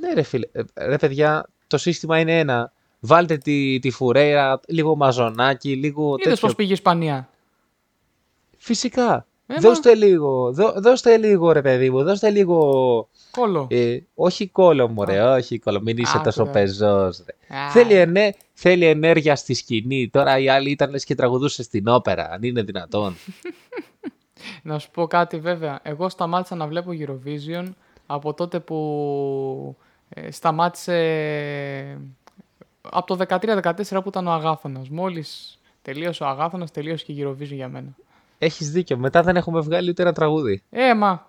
Speaker 2: Ναι, ρε φίλε. Ε, Ρε παιδιά, το σύστημα είναι ένα. Βάλτε τη, τη φουρέιρα, λίγο μαζονάκι, λίγο
Speaker 3: Είδες
Speaker 2: τέτοιο.
Speaker 3: πώς πήγε η Ισπανία;
Speaker 2: Φυσικά.
Speaker 3: Ε, μα.
Speaker 2: δώστε λίγο, δώ, δώστε λίγο ρε παιδί μου, δώστε λίγο...
Speaker 3: Κόλο.
Speaker 2: Ε, όχι κόλλο μου ρε, όχι κόλλο, μην είσαι
Speaker 3: Α,
Speaker 2: τόσο
Speaker 3: τώρα.
Speaker 2: πεζός ρε.
Speaker 3: Α,
Speaker 2: Θέλει, ενέ, θέλει ενέργεια στη σκηνή, τώρα οι άλλοι ήταν λες και τραγουδούσες στην όπερα, αν είναι δυνατόν.
Speaker 3: Να σου πω κάτι βέβαια. Εγώ σταμάτησα να βλέπω Eurovision από τότε που ε, σταμάτησε από το 13-14 που ήταν ο Αγάθωνας. Μόλις τελείωσε ο Αγάθωνας, τελείωσε και η Eurovision για μένα.
Speaker 2: Έχεις δίκιο, μετά δεν έχουμε βγάλει ούτε ένα τραγούδι.
Speaker 3: Ε, μα,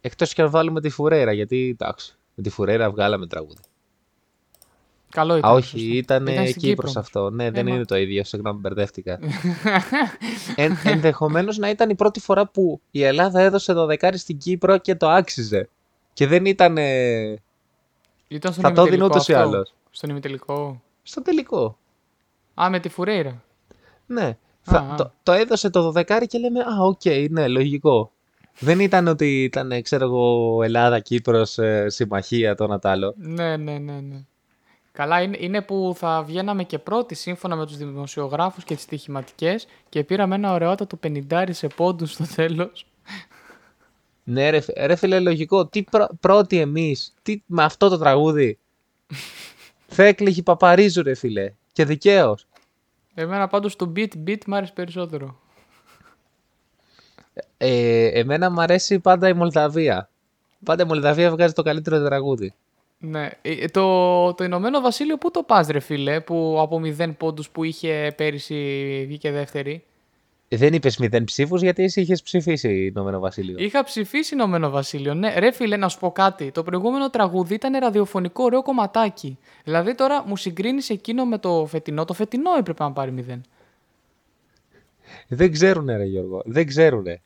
Speaker 2: Εκτός και αν βάλουμε τη φουρέρα, γιατί εντάξει, με τη φουρέρα βγάλαμε τραγούδι.
Speaker 3: καλό ήταν.
Speaker 2: Α, όχι,
Speaker 3: σωστό.
Speaker 2: ήταν,
Speaker 3: Ήταν στην
Speaker 2: Κύπρος
Speaker 3: Κύπρο.
Speaker 2: αυτό. Ναι, δεν
Speaker 3: μα.
Speaker 2: είναι το ίδιο, συγγνώμη, μπερδεύτηκα. Εν, ενδεχομένως να ήταν η πρώτη φορά που η Ελλάδα έδωσε το δεκάρι στην Κύπρο και το άξιζε. Και δεν ήταν ε,
Speaker 3: Ήταν στον
Speaker 2: Θα το έδινε
Speaker 3: ημιτελικό
Speaker 2: ούτως ή
Speaker 3: αυτό.
Speaker 2: άλλως.
Speaker 3: Στον ημιτελικό.
Speaker 2: στο τελικό.
Speaker 3: Α, με τη Φουρέιρα.
Speaker 2: Ναι. Θα,
Speaker 3: Α, α.
Speaker 2: Το, το έδωσε το δεκάρι και λέμε «Α, οκ, ναι, λογικό». Δεν ήταν ότι ήταν, ξέρω εγώ, Ελλάδα-Κύπρος, ε, συμμαχία, το ένα τ' άλλο.
Speaker 3: Ναι, ναι, ναι, ναι. Καλά, είναι, είναι που θα βγαίναμε και πρώτοι σύμφωνα με τους δημοσιογράφους και τις στοιχηματικές και πήραμε ένα ωραιότατο πενιντάρι σε πόντους στο τέλος.
Speaker 2: Ναι, ρε, φι- ρε φίλε, λογικό. Τι πρω, πρώτοι εμείς, τι, με αυτό το τραγούδι. Θα έκλαιγε η Παπαρίζου, ρε φίλε. Και δικαίως.
Speaker 3: Εμένα πάντως το beat beat μ' άρεσε περισσότερο.
Speaker 2: Ε, εμένα μου αρέσει πάντα η Μολδαβία. Πάντα η Μολδαβία βγάζει το καλύτερο τραγούδι.
Speaker 3: Ναι. Ε, Το, το Ηνωμένο Βασίλειο πού το πας ρε φίλε, που από 0 πόντους που είχε πέρυσι βγήκε δεύτερη;
Speaker 2: Ε, Δεν είπες μηδέν ψήφους γιατί εσύ είχες ψηφίσει Ηνωμένο Βασίλειο.
Speaker 3: Είχα ψηφίσει Ηνωμένο Βασίλειο. Ναι, ρε φίλε, να σου πω κάτι. Το προηγούμενο τραγούδι ήταν ραδιοφωνικό ωραίο κομματάκι. Δηλαδή τώρα μου συγκρίνεις εκείνο με το φετινό. Το φετινό έπρεπε να πάρει 0.
Speaker 2: Δεν ξέρουνε, ρε Γιώργο. Δεν ξέρουνε.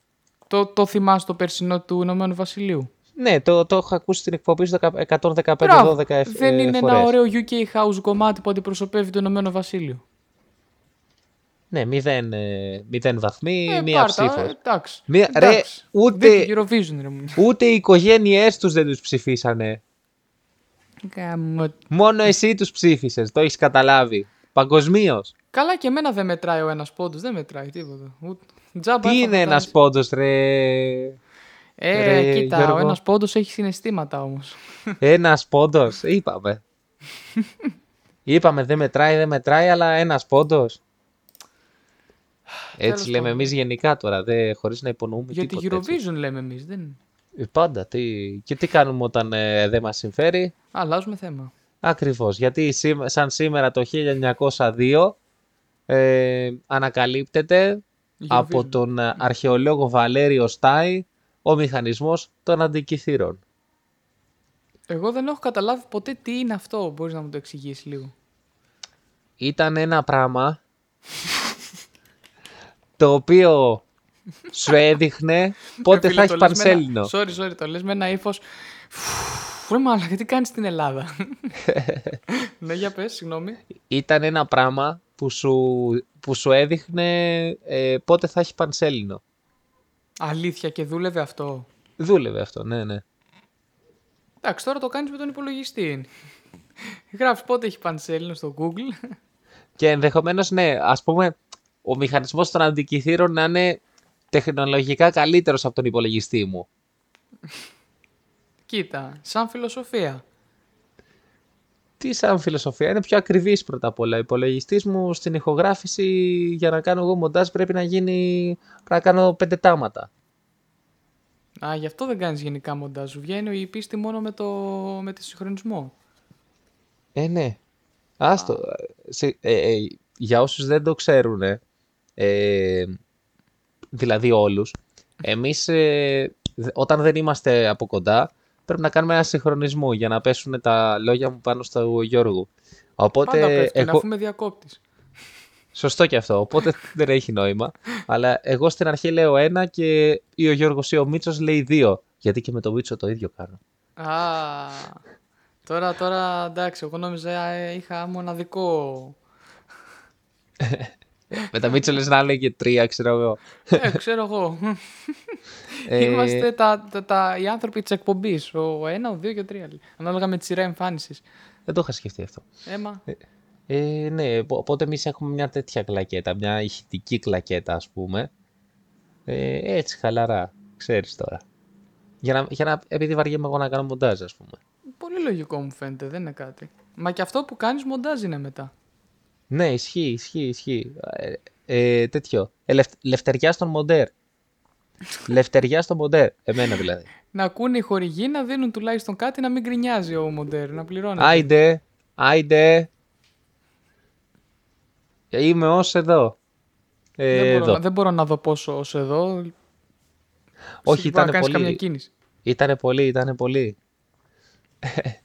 Speaker 3: Το, το θυμάσαι το περσινό του Ηνωμένου Βασιλείου;
Speaker 2: Ναι, το, το έχω ακούσει στην εκπομπή στο 115-12
Speaker 3: Μπράβο.
Speaker 2: ε,
Speaker 3: Δεν είναι
Speaker 2: φορές.
Speaker 3: ένα ωραίο UK house κομμάτι που αντιπροσωπεύει το Ηνωμένο Βασίλειο.
Speaker 2: Ναι, μηδέν, ε, μηδέν βαθμοί,
Speaker 3: Ε,
Speaker 2: μία
Speaker 3: πάρτα,
Speaker 2: ψήφος.
Speaker 3: ε, Εντάξει.
Speaker 2: Μία- ρε,
Speaker 3: Εντάξει.
Speaker 2: ούτε-
Speaker 3: Δείτε Eurovision, ρε μου.
Speaker 2: Ούτε οι οικογένειές τους δεν τους ψηφίσανε.
Speaker 3: Γάμο.
Speaker 2: Μόνο εσύ τους ψήφισες. Το έχεις καταλάβει. Παγκοσμίως.
Speaker 3: Καλά και εμένα δεν μετράει ο ένας πόντος, δεν μετράει τίποτα. Ούτε... Τζάμπα
Speaker 2: Τι
Speaker 3: έφαγα
Speaker 2: είναι
Speaker 3: τα-
Speaker 2: ένα πόντος, ρε;
Speaker 3: Ε,
Speaker 2: ρε,
Speaker 3: κοίτα,
Speaker 2: Γιώργο.
Speaker 3: ο ένας πόντος έχει συναισθήματα όμως.
Speaker 2: Ένας πόντος. Είπαμε. Είπαμε δεν μετράει, δεν μετράει, αλλά ένας πόντος. Έτσι
Speaker 3: Τέλος
Speaker 2: λέμε
Speaker 3: πάντων.
Speaker 2: εμείς γενικά τώρα, δε, χωρίς να υπονοούμε
Speaker 3: Για τη
Speaker 2: τίποτα. έτσι.
Speaker 3: Eurovision λέμε εμείς. Δεν...
Speaker 2: Ε, Πάντα. Τι... Και τι κάνουμε όταν ε, δεν μας συμφέρει;
Speaker 3: Αλλάζουμε θέμα.
Speaker 2: Ακριβώς. Γιατί σήμ- σαν σήμερα το 1902 ε, ανακαλύπτεται από
Speaker 3: Eurovision.
Speaker 2: τον ε, αρχαιολόγο Βαλέριο Στάι ο μηχανισμός των αντικειθήρων.
Speaker 3: Εγώ δεν έχω καταλάβει ποτέ τι είναι αυτό. Μπορείς να μου το εξηγήσεις λίγο.
Speaker 2: Ήταν ένα πράγμα το οποίο σου έδειχνε πότε
Speaker 3: Ε,
Speaker 2: θα
Speaker 3: φίλε,
Speaker 2: έχει
Speaker 3: το λες με ένα-
Speaker 2: πανσέλινο.
Speaker 3: Sorry, sorry, το λες με ένα ύφος. Ρε μάλλον, τι κάνεις στην Ελλάδα; ναι, για πες, συγγνώμη.
Speaker 2: Ήταν ένα πράγμα που σου, που σου έδειχνε ε, πότε θα έχει πανσέλινο.
Speaker 3: Αλήθεια και δούλευε αυτό.
Speaker 2: Δούλευε αυτό, ναι, ναι.
Speaker 3: Εντάξει, τώρα το κάνεις με τον υπολογιστή. Γράφεις πότε έχει πανσέλινο στο Google.
Speaker 2: Και ενδεχομένως, ναι, ας πούμε, ο μηχανισμός των αντικειθήρων να είναι τεχνολογικά καλύτερος από τον υπολογιστή μου.
Speaker 3: Κοίτα, σαν φιλοσοφία.
Speaker 2: Τι σαν φιλοσοφία, είναι πιο ακριβής πρώτα απ' όλα. Ο υπολογιστής μου στην ηχογράφηση για να κάνω εγώ μοντάζ πρέπει να γίνει, πρέπει να κάνω πέντε τάματα.
Speaker 3: Α, γι' αυτό δεν κάνεις γενικά μοντάζ. Σου βγαίνει η πίστη μόνο με το, με το συγχρονισμό.
Speaker 2: Ε, ναι. Άστο. Σε- ε, ε, για όσους δεν το ξέρουν, ε, δηλαδή όλους, εμείς ε, δε- όταν δεν είμαστε από κοντά πρέπει να κάνουμε ένα συγχρονισμό για να πέσουν τα λόγια μου πάνω στο Γιώργο. Οπότε,
Speaker 3: Πάντα πέφτει,
Speaker 2: εγώ...
Speaker 3: αφού με διακόπτεις.
Speaker 2: Σωστό και αυτό. Οπότε δεν έχει νόημα. Αλλά εγώ στην αρχή λέω ένα και ή ο Γιώργος ή ο Μίτσος λέει δύο. Γιατί και με τον Μίτσο το ίδιο κάνω.
Speaker 3: Α, τώρα, τώρα εντάξει, εγώ νόμιζα ε, είχα μοναδικό.
Speaker 2: με τα Μίτσο λες να έλεγε τρία, ξέρω εγώ.
Speaker 3: Ε, ξέρω εγώ.
Speaker 2: Ε,
Speaker 3: Είμαστε τα, τα, τα, οι άνθρωποι της εκπομπής. Ο ένα, ο δύο και ο τρία. Ανάλογα με τη σειρά εμφάνισης.
Speaker 2: Δεν το είχα σκεφτεί αυτό.
Speaker 3: Έμα.
Speaker 2: Ε, ναι, οπο- οπότε εμείς έχουμε μια τέτοια κλακέτα, μια ηχητική κλακέτα, ας πούμε. Ε, έτσι, χαλαρά, ξέρεις τώρα. Για να, για να, επειδή βαριέμαι εγώ να κάνω μοντάζ, ας πούμε.
Speaker 3: Πολύ λογικό μου φαίνεται, δεν είναι κάτι. Μα και αυτό που κάνεις μοντάζ είναι μετά.
Speaker 2: Ναι, ισχύει, ισχύει, ισχύει. Ε, ε, τέτοιο. Ε, λευ- λευτεριά στον μοντέρ. λευτεριά στον μοντέρ. Εμένα δηλαδή.
Speaker 3: Να ακούνε οι χορηγοί να δίνουν τουλάχιστον κάτι να μην γκρινιάζει ο μοντέρ, να πληρώνει.
Speaker 2: Άιντε, άιντε. Ε, Είμαι ως εδώ. Ε,
Speaker 3: δεν, μπορώ,
Speaker 2: εδώ.
Speaker 3: να- δεν μπορώ να δω πόσο ως εδώ.
Speaker 2: Όχι,
Speaker 3: Σίγουρα
Speaker 2: ήταν
Speaker 3: κάνεις
Speaker 2: πολύ.
Speaker 3: καμιά κίνηση.
Speaker 2: Ήτανε πολύ, ήτανε πολύ.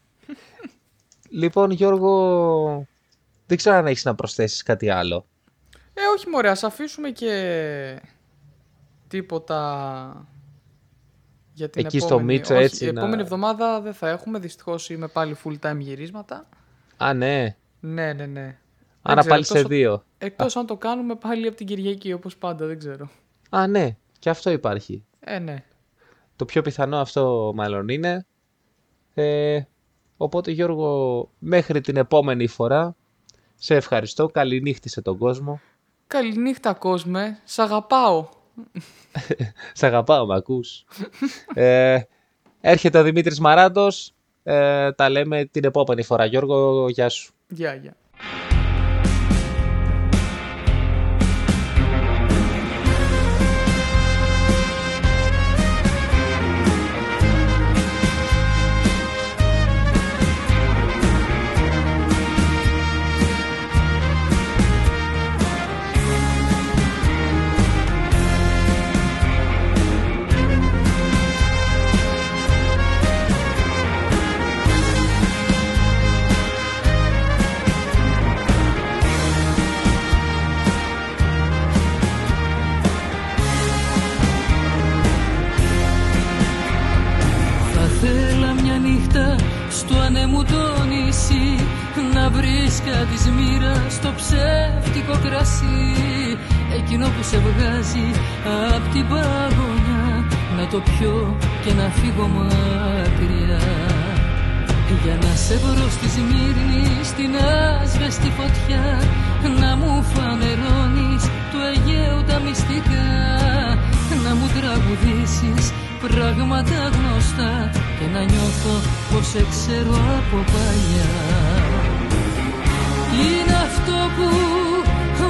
Speaker 2: λοιπόν, Γιώργο, δεν ξέρω αν έχεις να προσθέσεις κάτι άλλο.
Speaker 3: Ε, όχι μωρέ, ας αφήσουμε και τίποτα για την
Speaker 2: Εκεί στο
Speaker 3: επόμενη.
Speaker 2: Μίτσο
Speaker 3: όχι,
Speaker 2: έτσι
Speaker 3: επόμενη
Speaker 2: να-
Speaker 3: εβδομάδα δεν θα έχουμε, δυστυχώς είμαι πάλι full time γυρίσματα.
Speaker 2: Α, ναι.
Speaker 3: Ναι, ναι, ναι.
Speaker 2: Άρα
Speaker 3: Δεν ξέρω,
Speaker 2: πάλι σε
Speaker 3: εκτός-
Speaker 2: δύο.
Speaker 3: Εκτός αν το κάνουμε πάλι από την Κυριακή, όπως πάντα, δεν ξέρω.
Speaker 2: Α, ναι. Και αυτό υπάρχει.
Speaker 3: Ε, ναι.
Speaker 2: Το πιο πιθανό αυτό μάλλον είναι. Ε, οπότε Γιώργο, μέχρι την επόμενη φορά, σε ευχαριστώ. Καληνύχτησε τον κόσμο.
Speaker 3: Καληνύχτα κόσμε, σ' αγαπάω.
Speaker 2: Σ' αγαπάω, με ακούς. ε, έρχεται ο Δημήτρης Μαράντος. Ε, τα λέμε την επόμενη φορά. Γιώργο, γεια σου.
Speaker 3: Γεια, γεια.
Speaker 1: Θα το πιω και να φύγω μακριά. Για να σε βρω στη Σμύρνη στην άσβεστη φωτιά Να μου φανερώνεις του Αιγαίου τα μυστικά. Να μου τραγουδήσεις πράγματα γνωστά Και να νιώθω πως σε ξέρω από παλιά. Είναι αυτό που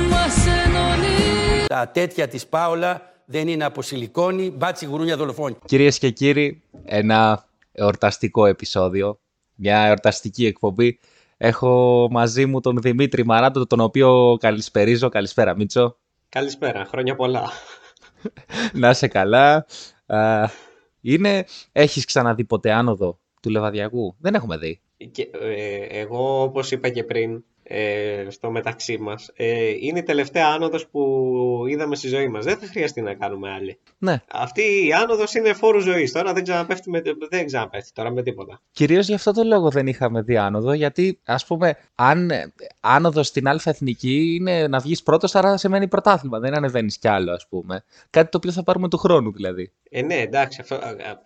Speaker 1: μας ενώνει.
Speaker 4: Τα τέτοια της Πάολα δεν είναι από σιλικόνη, μπάτσι γουρούνια δολοφόνη.
Speaker 2: Κυρίες και κύριοι, ένα εορταστικό επεισόδιο, μια εορταστική εκπομπή. Έχω μαζί μου τον Δημήτρη Μαράντο, τον οποίο καλησπερίζω. Καλησπέρα Μίτσο.
Speaker 5: Καλησπέρα, χρόνια πολλά.
Speaker 2: Να είσαι καλά. Α, είναι... Έχεις ξαναδεί ποτέ άνοδο του Λεβαδιακού; Δεν έχουμε δει.
Speaker 5: Και, ε, εγώ, όπως είπα και πριν, ε, στο μεταξύ μας, ε, είναι η τελευταία άνοδος που είδαμε στη ζωή μας. Δεν θα χρειαστεί να κάνουμε άλλη.
Speaker 2: Ναι.
Speaker 5: Αυτή η άνοδος είναι φόρου ζωής. Τώρα δεν ξαναπέφτει, με, δεν ξαναπέφτει τώρα με τίποτα.
Speaker 2: Κυρίως γι' αυτό το λόγο δεν είχαμε δει άνοδο, γιατί ας πούμε, αν ε, άνοδος στην Α εθνική είναι να βγεις πρώτος, άρα σημαίνει πρωτάθλημα. Δεν ανεβαίνεις κι άλλο, ας πούμε. Κάτι το οποίο θα πάρουμε του χρόνου δηλαδή.
Speaker 5: Ε, ναι, εντάξει, αυτό, α, α,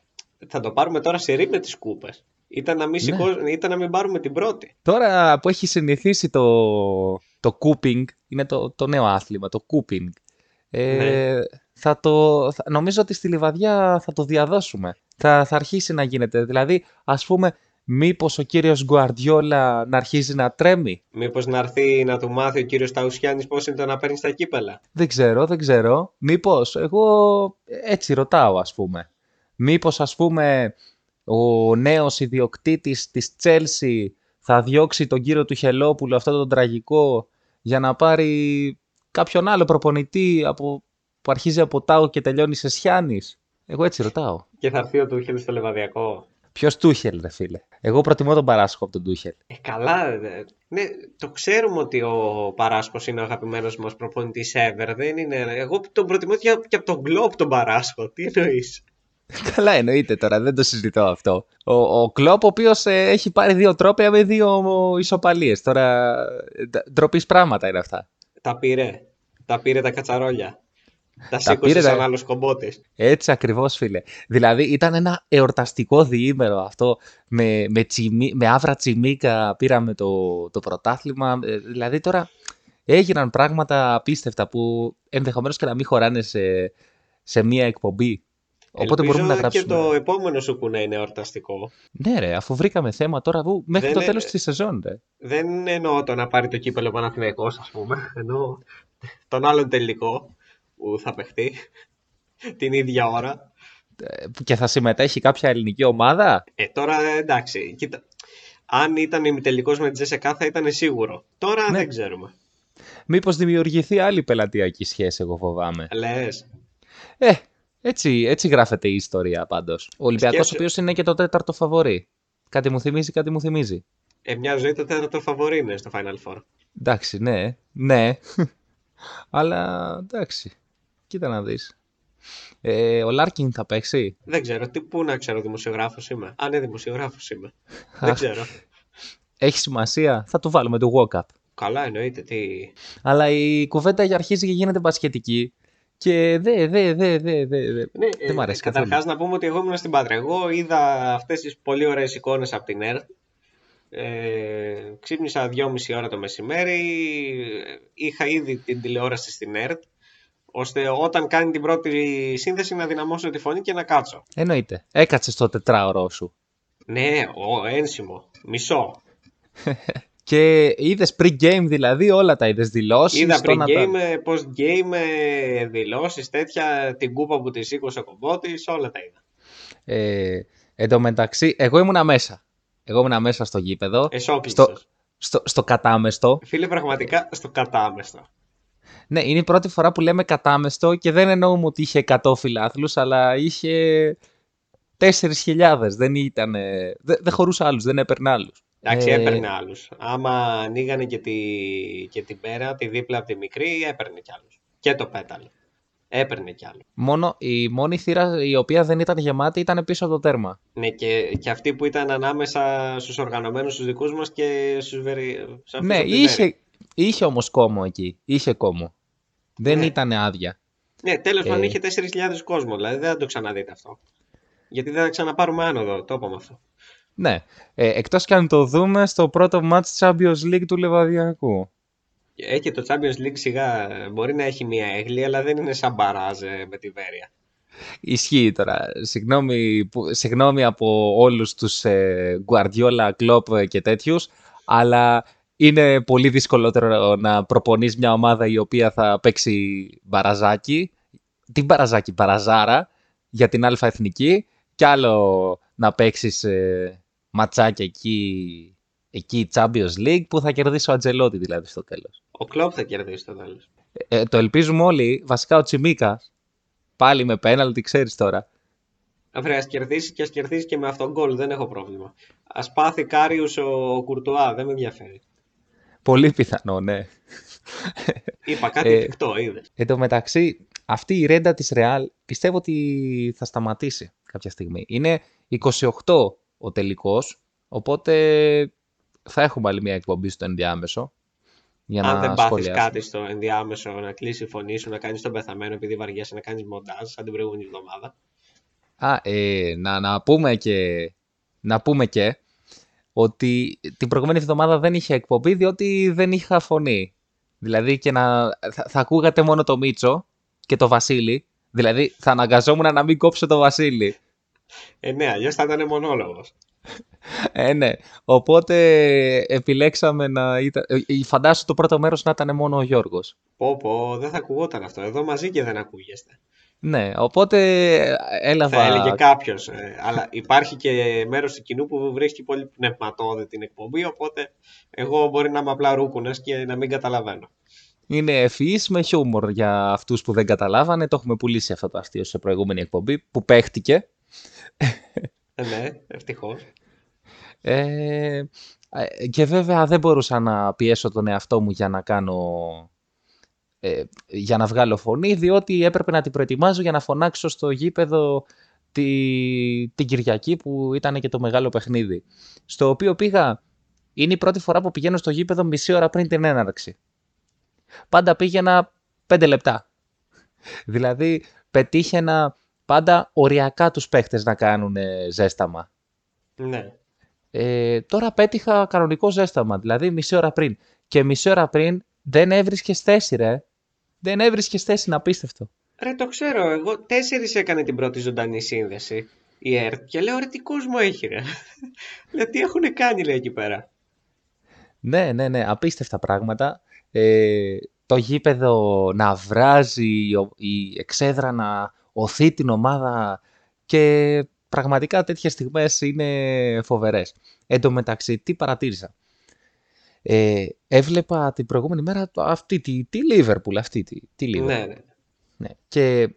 Speaker 5: θα το πάρουμε τώρα σε ρί με τις κούπες. Ήταν να, μην
Speaker 2: Ναι.
Speaker 5: σηκώ- ήταν να μην πάρουμε την πρώτη.
Speaker 2: Τώρα που έχει συνηθίσει το, το cooping, είναι το, το νέο άθλημα, το cooping. Ε,
Speaker 5: Ναι.
Speaker 2: θα το, θα- νομίζω ότι στη Λιβαδιά θα το διαδώσουμε. Θα, θα αρχίσει να γίνεται. Δηλαδή, ας πούμε, μήπως ο κύριος Γκουαρδιόλα να αρχίζει να τρέμει;
Speaker 5: Μήπως να έρθει να του μάθει ο κύριος Ταουσιάνης πώς είναι το να παίρνεις τα κύπελα;
Speaker 2: Δεν ξέρω, δεν ξέρω. Μήπως, εγώ έτσι ρωτάω ας πούμε. Μήπως ας πούμε ο νέος ιδιοκτήτης της Τσέλσι θα διώξει τον κύριο του Χελόπουλο, αυτό τον τραγικό, για να πάρει κάποιον άλλο προπονητή από, που αρχίζει από Τάο και τελειώνει σε Σιάννης. Εγώ έτσι ρωτάω.
Speaker 5: Και θα έρθει ο Τούχελ στο Λεβαδιακό.
Speaker 2: Ποιος Τούχελ, ρε φίλε; Εγώ προτιμώ τον Παράσκο από τον Τούχελ.
Speaker 5: Ε, καλά, ε, ναι, το ξέρουμε ότι ο Παράσκος είναι ο αγαπημένος μας προπονητής ever, δεν είναι, εγώ τον προτιμώ και, και από τον Κλόπ τον Παράσκο, τι εννοείς;
Speaker 2: Καλά, εννοείται τώρα, δεν το συζητώ αυτό. Ο, ο Κλόπ, ο οποίος έχει πάρει δύο τρόπια με δύο ισοπαλίες. Τώρα, ε, ντροπής πράγματα είναι αυτά.
Speaker 5: Τα πήρε. Τα πήρε τα κατσαρόλια. Τα σήκωσε σαν άλλος κομπότης.
Speaker 2: Έτσι ακριβώς, φίλε. Δηλαδή ήταν ένα εορταστικό διήμερο αυτό. Με, με, τσιμί, με άβρα τσιμίκα πήραμε το, το πρωτάθλημα. Ε, δηλαδή τώρα έγιναν πράγματα απίστευτα που ενδεχομένως και να μην χωράνε σε, σε μία εκπομπή.
Speaker 5: Οπότε μπορούμε να γράψουμε. και το επόμενο σου που να είναι εορταστικό.
Speaker 2: Ναι, ρε, αφού βρήκαμε θέμα τώρα που μέχρι το τέλος της σεζόν. Ρε.
Speaker 5: Δεν εννοώ το να πάρει το κύπελο Παναθηναϊκός, ας πούμε. Εννοώ τον άλλον τελικό που θα παιχτεί την ίδια ώρα.
Speaker 2: Ε, και θα συμμετέχει κάποια ελληνική ομάδα;
Speaker 5: Ε, τώρα εντάξει. Κοίτα, αν ήταν ημιτελικό με τη Τζεσεκά θα ήταν σίγουρο. Τώρα ναι. δεν ξέρουμε.
Speaker 2: Μήπως δημιουργηθεί άλλη πελατειακή σχέση, εγώ φοβάμαι.
Speaker 5: Λες.
Speaker 2: Ε, έτσι, έτσι γράφεται η ιστορία πάντως. Ο Ολυμπιακός ο οποίος είναι και το τέταρτο φαβορή. Κάτι μου θυμίζει, κάτι μου θυμίζει.
Speaker 5: Ε, μια ζωή το τέταρτο φαβορή είναι στο Final Four.
Speaker 2: Εντάξει, ναι, ναι. Αλλά εντάξει. Κοίτα να δεις. Ε, ο Λάρκιν θα παίξει;
Speaker 5: Δεν ξέρω. Τι, πού να ξέρω δημοσιογράφος είμαι. Αν είναι δημοσιογράφος είμαι. Δεν ξέρω.
Speaker 2: Έχει σημασία; Θα το βάλουμε το walk-up.
Speaker 5: Καλά εννοείται. Τι...
Speaker 2: Αλλά η κουβέντα για αρχίζει και γίνεται μπασχετική. Και δε, δε, δε, δε, δε, ναι, δεν μ' αρέσει
Speaker 5: Καταρχάς να πούμε ότι εγώ ήμουν στην Πάτρα. Εγώ είδα αυτές τις πολύ ωραίες εικόνες από την ΕΡΤ. Ε, ξύπνησα δυόμιση ώρα το μεσημέρι. Είχα ήδη την τηλεόραση στην ΕΡΤ ώστε όταν κάνει την πρώτη σύνθεση να δυναμώσω τη φωνή και να κάτσω.
Speaker 2: Εννοείται. Έκατσε το τετράωρό σου.
Speaker 5: Ναι, ο, ένσημο. Μισό.
Speaker 2: και είδες pre-game δηλαδή όλα τα είδες δηλώσεις.
Speaker 5: Είδα pre-game, τα... post-game, δηλώσεις τέτοια, την κούπα που τη σήκωσε ο κομπότη, όλα τα είδα.
Speaker 2: Ε, εν τω μεταξύ, εγώ ήμουνα μέσα. Εγώ ήμουνα μέσα στο γήπεδο.
Speaker 5: Στο,
Speaker 2: στο, στο κατάμεστο.
Speaker 5: Φίλε, πραγματικά στο κατάμεστο.
Speaker 2: Ναι, είναι η πρώτη φορά που λέμε κατάμεστο και δεν εννοούμε ότι είχε 100 φιλάθλους, αλλά είχε 4.000. Δεν ήταν. Δεν, δεν χωρούσε άλλους, δεν έπαιρνε άλλους.
Speaker 5: Εντάξει, ε... έπαιρνε άλλους. Άμα ανοίγανε και, τη, και την πέρα, τη δίπλα από τη μικρή, έπαιρνε κι άλλους. Και το πέταλο. Έπαιρνε κι άλλο.
Speaker 2: Μόνο, η μόνη θύρα η οποία δεν ήταν γεμάτη ήταν πίσω από το τέρμα.
Speaker 5: Ναι, και, και αυτή που ήταν ανάμεσα στους οργανωμένους του δικούς μας και στους βερι...
Speaker 2: Ναι, είχε, είχε όμως κόμμα εκεί. Είχε κόμμα. Δεν ναι. ήταν άδεια.
Speaker 5: Ναι, τέλος πάντων ε... είχε 4.000 κόσμο, δηλαδή δεν θα το ξαναδείτε αυτό. Γιατί δεν θα ξαναπάρουμε άνοδο, το είπαμε αυτό.
Speaker 2: Ναι. Ε, εκτός και αν το δούμε στο πρώτο match Champions League του Λεβαδιακού.
Speaker 5: Έχει το Champions League σιγά, μπορεί να έχει μία έγκλη, αλλά δεν είναι σαν μπαράζ ε, με τη Βέρεια.
Speaker 2: Ισχύει τώρα. Συγγνώμη, συγγνώμη από όλους τους ε, Guardiola, Klopp και τέτοιους, αλλά είναι πολύ δυσκολότερο να προπονείς μια ομάδα η οποία θα παίξει μπαραζάκι, την μπαραζάκι, μπαραζάρα, για την άλφα εθνική, και άλλο να παίξεις ε, ματσάκι εκεί, εκεί Champions League που θα κερδίσει ο Αντσελότι δηλαδή στο τέλος.
Speaker 5: Ο Κλόπ θα κερδίσει στο τέλος.
Speaker 2: Ε, το ελπίζουμε όλοι, βασικά ο Τσιμίκας, πάλι με πέναλτι, ξέρεις τώρα.
Speaker 5: Αδερφέ, ας κερδίσει και ας κερδίσει και με αυτογκόλ, δεν έχω πρόβλημα. Ας πάθει Κάριους ο Κουρτουά, δεν με ενδιαφέρει.
Speaker 2: Πολύ πιθανό, ναι.
Speaker 5: Είπα κάτι ε, εφικτό, είδες.
Speaker 2: Εν τω μεταξύ, αυτή η ρέντα της Ρεάλ πιστεύω ότι θα σταματήσει κάποια στιγμή. Είναι 28 ο τελικός, οπότε θα έχουμε άλλη μια εκπομπή στο ενδιάμεσο.
Speaker 5: Για Αν να δεν πάθεις κάτι στο ενδιάμεσο, να κλείσει η φωνή σου, να κάνεις τον πεθαμένο επειδή βαριέσαι να κάνεις μοντάζ, σαν την προηγούμενη εβδομάδα.
Speaker 2: Α, ε, να, να, πούμε και, να πούμε και ότι την προηγούμενη εβδομάδα δεν είχε εκπομπή διότι δεν είχα φωνή. Δηλαδή και να, θα, θα ακούγατε μόνο το Μίτσο και το Βασίλη. Δηλαδή θα αναγκαζόμουν να μην κόψω το Βασίλη.
Speaker 5: Ε, ναι, αλλιώς θα ήταν μονόλογος.
Speaker 2: ε, ναι. Οπότε επιλέξαμε να ήταν... Ε, φαντάσου το πρώτο μέρος να ήταν μόνο ο Γιώργος.
Speaker 5: Πω πω, δεν θα ακουγόταν αυτό. Εδώ μαζί και δεν ακούγεστε.
Speaker 2: Ναι, οπότε έλαβα...
Speaker 5: Θα έλεγε κάποιος. Ε, αλλά υπάρχει και μέρος του κοινού που βρίσκει πολύ πνευματόδη την εκπομπή, οπότε εγώ μπορεί να είμαι απλά ρούκουνες και να μην καταλαβαίνω.
Speaker 2: Είναι ευφυής με χιούμορ για αυτούς που δεν καταλάβανε. Το έχουμε πουλήσει αυτό το αστείο σε προηγούμενη εκπομπή που παίχτηκε.
Speaker 5: Ε, ναι, ευτυχώς.
Speaker 2: Ε, ε, και βέβαια δεν μπορούσα να πιέσω τον εαυτό μου για να κάνω... Ε, για να βγάλω φωνή, διότι έπρεπε να την προετοιμάζω για να φωνάξω στο γήπεδο τη, την Κυριακή που ήταν και το μεγάλο παιχνίδι. Στο οποίο πήγα, είναι η πρώτη φορά που πηγαίνω στο γήπεδο μισή ώρα πριν την έναρξη. Πάντα πήγαινα πέντε λεπτά. Δηλαδή πετύχαινα πάντα οριακά τους παίχτες να κάνουν ζέσταμα.
Speaker 5: Ναι.
Speaker 2: Ε, τώρα πέτυχα κανονικό ζέσταμα, δηλαδή μισή ώρα πριν. Και μισή ώρα πριν δεν έβρισκες θέση, ρε. Δεν έβρισκες θέση, είναι απίστευτο.
Speaker 5: Ρε, το ξέρω. Εγώ τέσσερις έκανε την πρώτη ζωντανή σύνδεση η ΕΡΤ και λέω ρε τι κόσμο έχει ρε. λέω τι έχουν κάνει λέει εκεί πέρα.
Speaker 2: Ναι, ναι, ναι, απίστευτα πράγματα. Ε, το γήπεδο να βράζει, η εξέδρα να οθεί την ομάδα και πραγματικά τέτοιες στιγμές είναι φοβερές. Εν τω μεταξύ, τι παρατήρησα. Ε, έβλεπα την προηγούμενη μέρα αυτή τη, τη Liverpool, αυτή τη, τη Liverpool.
Speaker 5: Ναι, ναι.
Speaker 2: ναι. Και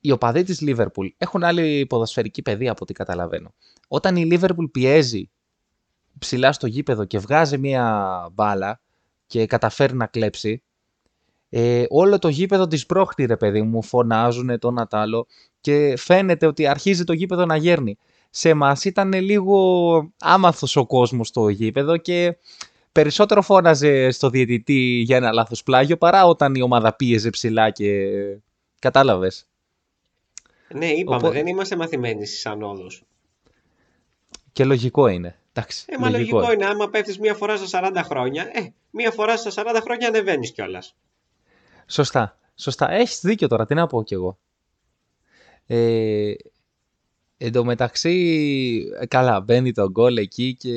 Speaker 2: οι οπαδοί της Liverpool έχουν άλλη ποδοσφαιρική παιδεία από ό,τι καταλαβαίνω. Όταν η Liverpool πιέζει ψηλά στο γήπεδο και βγάζει μία μπάλα και καταφέρει να κλέψει, ε, όλο το γήπεδο της πρόχνει ρε παιδί μου, φωνάζουν το Νατάλο και φαίνεται ότι αρχίζει το γήπεδο να γέρνει. Σε εμά ήταν λίγο άμαθος ο κόσμος στο γήπεδο και περισσότερο φώναζε στο διαιτητή για ένα λάθος πλάγιο παρά όταν η ομάδα πίεζε ψηλά και κατάλαβες.
Speaker 5: Ναι, είπαμε, δεν είμαστε μαθημένοι στις ανόδους.
Speaker 2: Και λογικό είναι. Εντάξει,
Speaker 5: ε, μα λογικό, λογικό είναι. Άμα πέφτεις μία φορά στα 40 χρόνια, ε, μία φορά στα 40 χρόνια ανεβαίνεις κιόλας.
Speaker 2: Σωστά. Σωστά. Έχεις δίκιο τώρα. Τι να πω κι εγώ. Ε, εν τω μεταξύ, ε, καλά, μπαίνει το γκολ εκεί και...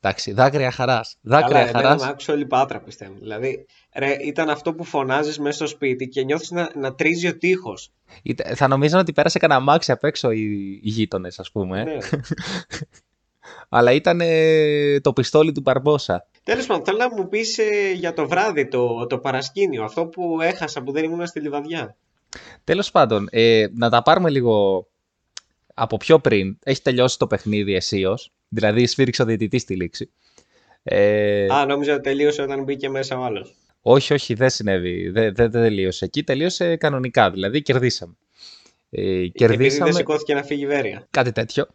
Speaker 2: Εντάξει, δάκρυα χαράς. Δάκρυα
Speaker 5: καλά, χαράς. Καλά, άκουσα όλη πάτρα πιστεύω. Δηλαδή, ρε, ήταν αυτό που φωνάζεις μέσα στο σπίτι και νιώθεις να, να τρίζει ο τείχος.
Speaker 2: Θα νομίζω ότι πέρασε κανένα μάξι απ' έξω οι, οι γείτονες, ας πούμε. Ναι. Αλλά ήταν το πιστόλι του Μπαρμπόσα.
Speaker 5: Τέλος πάντων, θέλω να μου πεις ε, για το βράδυ, το, το παρασκήνιο, αυτό που έχασα που δεν ήμουν στη λιβαδιά.
Speaker 2: Τέλος πάντων, ε, να τα πάρουμε λίγο από πιο πριν. Έχει τελειώσει το παιχνίδι αισίως. Δηλαδή, σφύριξε ο διαιτητής στη λήξη.
Speaker 5: Ε... Α, νόμιζα ότι τελείωσε όταν μπήκε μέσα ο άλλος.
Speaker 2: Όχι, όχι, δεν συνέβη. Δεν, δεν, δεν τελείωσε εκεί. Τελείωσε κανονικά. Δηλαδή, κερδίσαμε.
Speaker 5: Ε, κερδίσαμε... Επειδή δεν σηκώθηκε να φύγει η Βέρεια.
Speaker 2: Κάτι τέτοιο.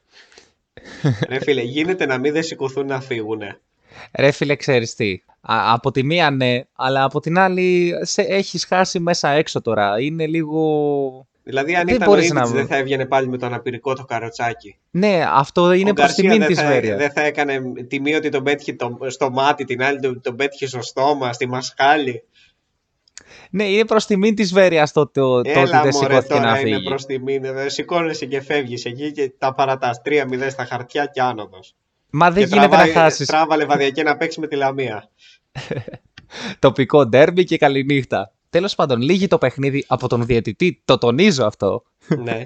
Speaker 5: Ρε φίλε, γίνεται να μην δεν σηκωθούν να φύγουνε.
Speaker 2: Ρε φίλε, ξέρεις τι. από τη μία ναι, αλλά από την άλλη σε, έχεις χάσει μέσα έξω τώρα. Είναι λίγο...
Speaker 5: Δηλαδή αν δεν ήταν ο να... δεν θα έβγαινε πάλι με το αναπηρικό το καροτσάκι.
Speaker 2: Ναι, αυτό είναι προς τιμήν της Βέρειας.
Speaker 5: Δεν θα έκανε τιμή ότι τον πέτυχε το, στο μάτι, την άλλη τον, τον πέτυχε στο στόμα, στη μασχάλη.
Speaker 2: Ναι, είναι προς τιμήν της Βέρειας το, το, το ότι δεν σηκώθηκε να φύγει.
Speaker 5: Είναι προς τιμήν. Σηκώνεσαι και φεύγεις εκεί και τα παρατάς. 3-0 στα χαρτιά και άνοδος.
Speaker 2: Μα δεν γίνεται τραβάει, να χάσεις.
Speaker 5: Τράβαλε βαδιακή να παίξεις με τη Λαμία.
Speaker 2: Τοπικό ντέρμπι και καληνύχτα. Τέλος πάντων, λύγει το παιχνίδι από τον διαιτητή. Το τονίζω αυτό.
Speaker 5: Ναι.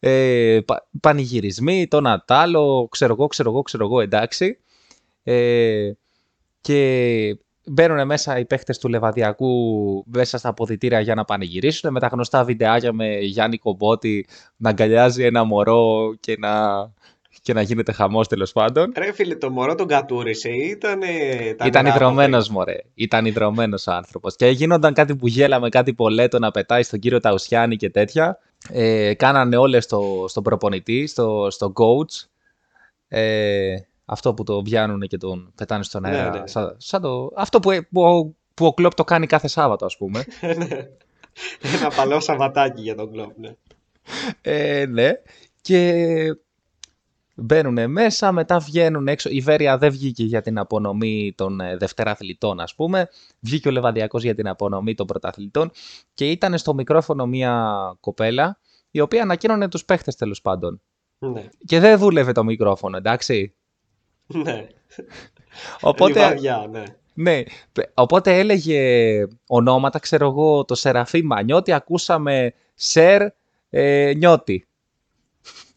Speaker 2: ε, πα, πανηγυρισμοί, τον Ατάλο, ξέρω εγώ, ξέρω εγώ, ξέρω εγώ, εντάξει. Ε, και μπαίνουν μέσα οι παίχτες του Λεβαδιακού μέσα στα αποδητήρια για να πανηγυρίσουν με τα γνωστά βιντεάκια με Γιάννη Κομπότη να αγκαλιάζει ένα μωρό και να και να γίνεται χαμός τέλος πάντων.
Speaker 5: Ρε φίλε, το μωρό τον κατούρισε. Ήταν.
Speaker 2: Ήταν ιδρωμένο, μωρέ. Ήταν ιδρωμένο ο άνθρωπος. Και γίνονταν κάτι που γέλαμε, κάτι πολέτο να πετάει στον κύριο Ταουσιάνη και τέτοια. Ε, κάνανε όλες στο, στον προπονητή, στο, στο coach. Ε, αυτό που το βιάνουν και τον πετάνε στον ναι, αέρα. Ναι, Σαν, σαν το, αυτό που, που, που ο Κλόπ το κάνει κάθε Σάββατο, ας πούμε.
Speaker 5: Ναι. Ένα παλαιό Σαββατάκι για τον Κλόπ, ναι.
Speaker 2: Ε, ναι. Και Μπαίνουν μέσα, μετά βγαίνουν έξω. Η Βέρεια δεν βγήκε για την απονομή των ε, δευτεραθλητών, ας πούμε. Βγήκε ο Λεβαδιακός για την απονομή των πρωταθλητών και ήταν στο μικρόφωνο μια κοπέλα η οποία ανακοίνωνε τους παίχτες τέλος πάντων.
Speaker 5: Ναι.
Speaker 2: Και δεν δούλευε το μικρόφωνο, εντάξει.
Speaker 5: Ναι.
Speaker 2: Οπότε,
Speaker 5: Λιβαδιά, ναι.
Speaker 2: Ναι, οπότε έλεγε ονόματα, ξέρω εγώ, το Σεραφή Μανιώτη, ακούσαμε Σερ ε, Νιώτη.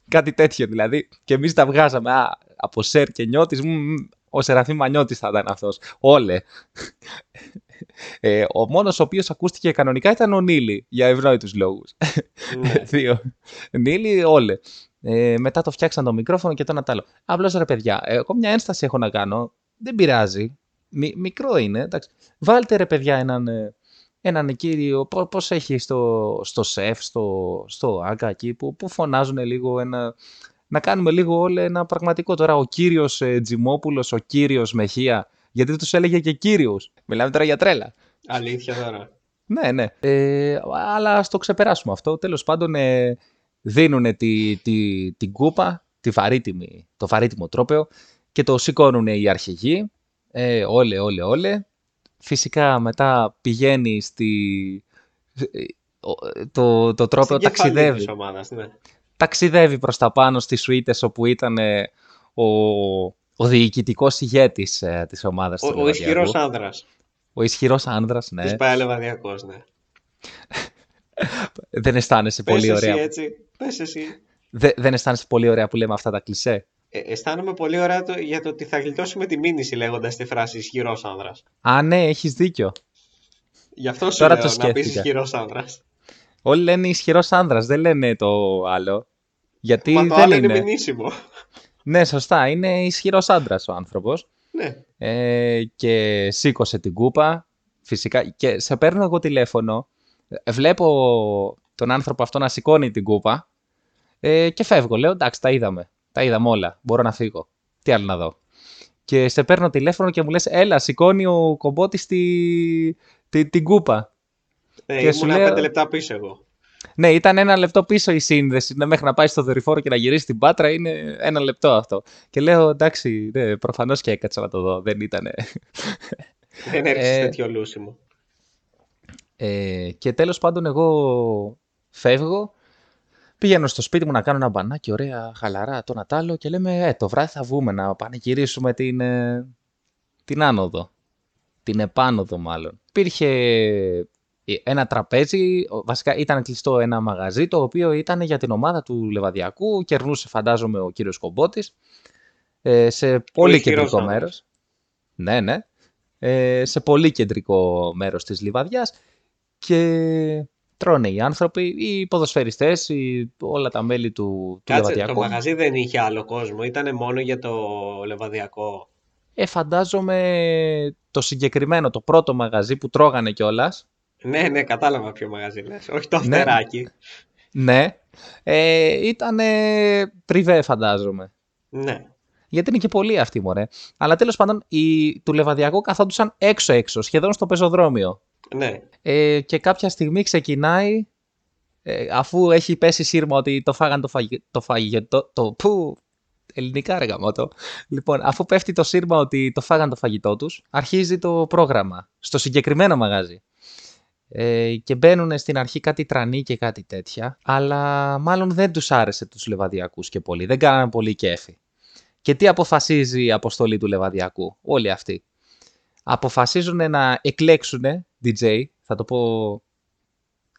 Speaker 2: Κάτι τέτοιο δηλαδή. Και εμείς τα βγάζαμε. Α, από Σερ και Νιώτης, ο Σεραφείμ Μανιώτης θα ήταν αυτός. Όλε. Ε, ο μόνος ο οποίος ακούστηκε κανονικά ήταν ο Νίλη, για ευνόητους λόγους.
Speaker 5: Ναι.
Speaker 2: Δύο. Νίλη, όλε. Ε, μετά το φτιάξαν το μικρόφωνο και το ένα τ' άλλο. Απλώς ρε παιδιά, ε, εγώ μια ένσταση έχω να κάνω. Δεν πειράζει. Μι- μικρό είναι. Εντάξει. Βάλτε ρε παιδιά έναν, ε, έναν κύριο, πό- πώς έχει στο, στο σεφ, στο, στο άκα εκεί, που, που φωνάζουν λίγο ένα... Να κάνουμε λίγο όλο ένα πραγματικό τώρα. Ο κύριος ε, Τζιμόπουλος, ο κύριος Μεχία, γιατί τους έλεγε και κύριος. Μιλάμε τώρα για τρέλα.
Speaker 5: Αλήθεια τώρα.
Speaker 2: Ναι, ναι. Ε, αλλά ας το ξεπεράσουμε αυτό. Τέλος πάντων, ε, δίνουν τη, τη, την κούπα, τη βαρύτιμη, το βαρύτιμο τρόπαιο και το σηκώνουν οι αρχηγοί. Ε, όλε, όλε, όλε. Φυσικά μετά πηγαίνει στη... ε, ο- Το, το τρόπαιο
Speaker 5: Στην κεφαλή
Speaker 2: ταξιδεύει.
Speaker 5: της ομάδας, ναι.
Speaker 2: Ταξιδεύει προς τα πάνω στις σουίτες όπου ήταν ε, ο, ο διοικητικός ηγέτης ε, της ομάδας.
Speaker 5: Ο,
Speaker 2: του
Speaker 5: ο
Speaker 2: Λεβαδιακού.
Speaker 5: ισχυρός άνδρας
Speaker 2: Ο ισχυρός άνδρας, ναι.
Speaker 5: της ΠΑΕ Λεβαδιακός, ναι.
Speaker 2: Δεν αισθάνεσαι
Speaker 5: Πες
Speaker 2: πολύ
Speaker 5: εσύ
Speaker 2: ωραία.
Speaker 5: έτσι, πες εσύ.
Speaker 2: Δε- δεν αισθάνεσαι πολύ ωραία που λέμε αυτά τα κλισέ;
Speaker 5: Ε, αισθάνομαι πολύ ωραία το, για το ότι θα γλιτώσουμε τη μήνυση λέγοντας τη φράση ισχυρός άνδρας.
Speaker 2: Α, ναι, έχεις δίκιο.
Speaker 5: Γι' αυτό σου
Speaker 2: Τώρα
Speaker 5: λέω
Speaker 2: το
Speaker 5: να πεις
Speaker 2: σκέφτηκα.
Speaker 5: ισχυρός άνδρας.
Speaker 2: Όλοι λένε ισχυρός άνδρας, δεν λένε το άλλο. Γιατί
Speaker 5: Μα το
Speaker 2: δεν
Speaker 5: άλλο
Speaker 2: είναι.
Speaker 5: είναι μηνύσιμο.
Speaker 2: Ναι, σωστά. Είναι ισχυρός άντρα ο άνθρωπος.
Speaker 5: Ναι.
Speaker 2: Ε, και σήκωσε την κούπα. Φυσικά. Και σε παίρνω εγώ τηλέφωνο. ε, Βλέπω τον άνθρωπο αυτό να σηκώνει την κούπα. Ε, και φεύγω. Λέω εντάξει, τα είδαμε. Τα είδαμε όλα. Μπορώ να φύγω. Τι άλλο να δω. Και σε παίρνω τηλέφωνο και μου λες έλα, σηκώνει ο κομπότης τη, τη, την κούπα.
Speaker 5: Ναι,
Speaker 2: Και σου
Speaker 5: ήμουνα
Speaker 2: λέω-
Speaker 5: πέντε λεπτά πίσω εγώ.
Speaker 2: Ναι, ήταν ένα λεπτό πίσω η σύνδεση. Ναι, μέχρι να πάει στο δορυφόρο και να γυρίσει την πάτρα είναι ένα λεπτό αυτό. Και λέω εντάξει, ναι, προφανώς και έκατσα να το δω. Δεν ήταν.
Speaker 5: Δεν έριξες
Speaker 2: Ε,
Speaker 5: τέτοιο λούσιμο.
Speaker 2: Ε, και τέλος πάντων εγώ φεύγω, πηγαίνω στο σπίτι μου να κάνω ένα μπανάκι, ωραία, χαλαρά, το να άλλο και λέμε ε, το βράδυ θα βγούμε να πανηγυρίσουμε την, ε, την άνοδο, την επάνωδο μάλλον. Υπήρχε ένα τραπέζι, ο- βασικά ήταν κλειστό ένα μαγαζί το οποίο ήταν για την ομάδα του Λεβαδιακού, κερνούσε φαντάζομαι ο κύριος Κομπότης, ε, σε πολύ
Speaker 5: ηχηρός
Speaker 2: κεντρικό
Speaker 5: άνδρας.
Speaker 2: μέρος. Ναι, ναι. Ε, σε πολύ κεντρικό μέρος της Λιβαδιάς και τρώνε οι άνθρωποι, οι ποδοσφαιριστές, οι, όλα τα μέλη του, του
Speaker 5: Κάτσε, το
Speaker 2: Λεβαδιακού.
Speaker 5: μαγαζί δεν είχε άλλο κόσμο, ήταν μόνο για το λεβαδιακό.
Speaker 2: Ε, φαντάζομαι το συγκεκριμένο, το πρώτο μαγαζί που τρώγανε κιόλας.
Speaker 5: Ναι, ναι, κατάλαβα ποιο μαγαζί λες. Όχι το
Speaker 2: Ναι.
Speaker 5: αυτεράκι.
Speaker 2: Ναι. Ε, ήταν πριβέ φαντάζομαι.
Speaker 5: Ναι.
Speaker 2: Γιατί είναι και πολλοί αυτοί, μωρέ. Αλλά τέλος πάντων, οι, του Λεβαδιακού καθόντουσαν έξω-έξω, σχεδόν στο πεζοδρόμιο.
Speaker 5: Ναι.
Speaker 2: Ε, και κάποια στιγμή ξεκινάει, ε, αφού έχει πέσει σύρμα ότι το φάγαν το, φαγη, το φαγητό, το πού, ελληνικά ρε γαμώτο. Λοιπόν, αφού πέφτει το σύρμα ότι το φάγαν το φαγητό τους, αρχίζει το πρόγραμμα, στο συγκεκριμένο μαγάζι. Ε, και μπαίνουν στην αρχή κάτι τρανή και κάτι τέτοια, αλλά μάλλον δεν τους άρεσε τους Λεβαδιακούς και πολύ, δεν κάνανε πολύ κέφι. Και τι αποφασίζει η αποστολή του Λεβαδιακού, όλοι αυτοί. Αποφασίζουν να εκλέξουν DJ, θα το πω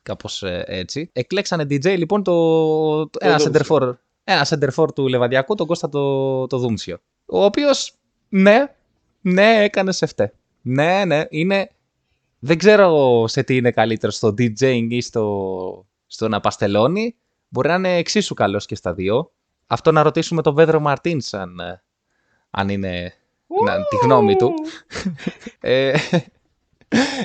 Speaker 2: κάπως ε, έτσι. Εκλέξανε DJ λοιπόν το, το, ένα,
Speaker 5: Δούμσιο.
Speaker 2: center ένα center for του Λεβαδιακού, τον Κώστα το, το Δούμσιο. Ο οποίος, ναι, ναι, έκανε σε φταί. Ναι, ναι, είναι... Δεν ξέρω σε τι είναι καλύτερο, στο DJing ή στο, στο να παστελώνει. Μπορεί να είναι εξίσου καλός και στα δύο. Αυτό να ρωτήσουμε τον Πέδρο Μαρτίνς αν, ε, αν είναι να, τη γνώμη του. ε,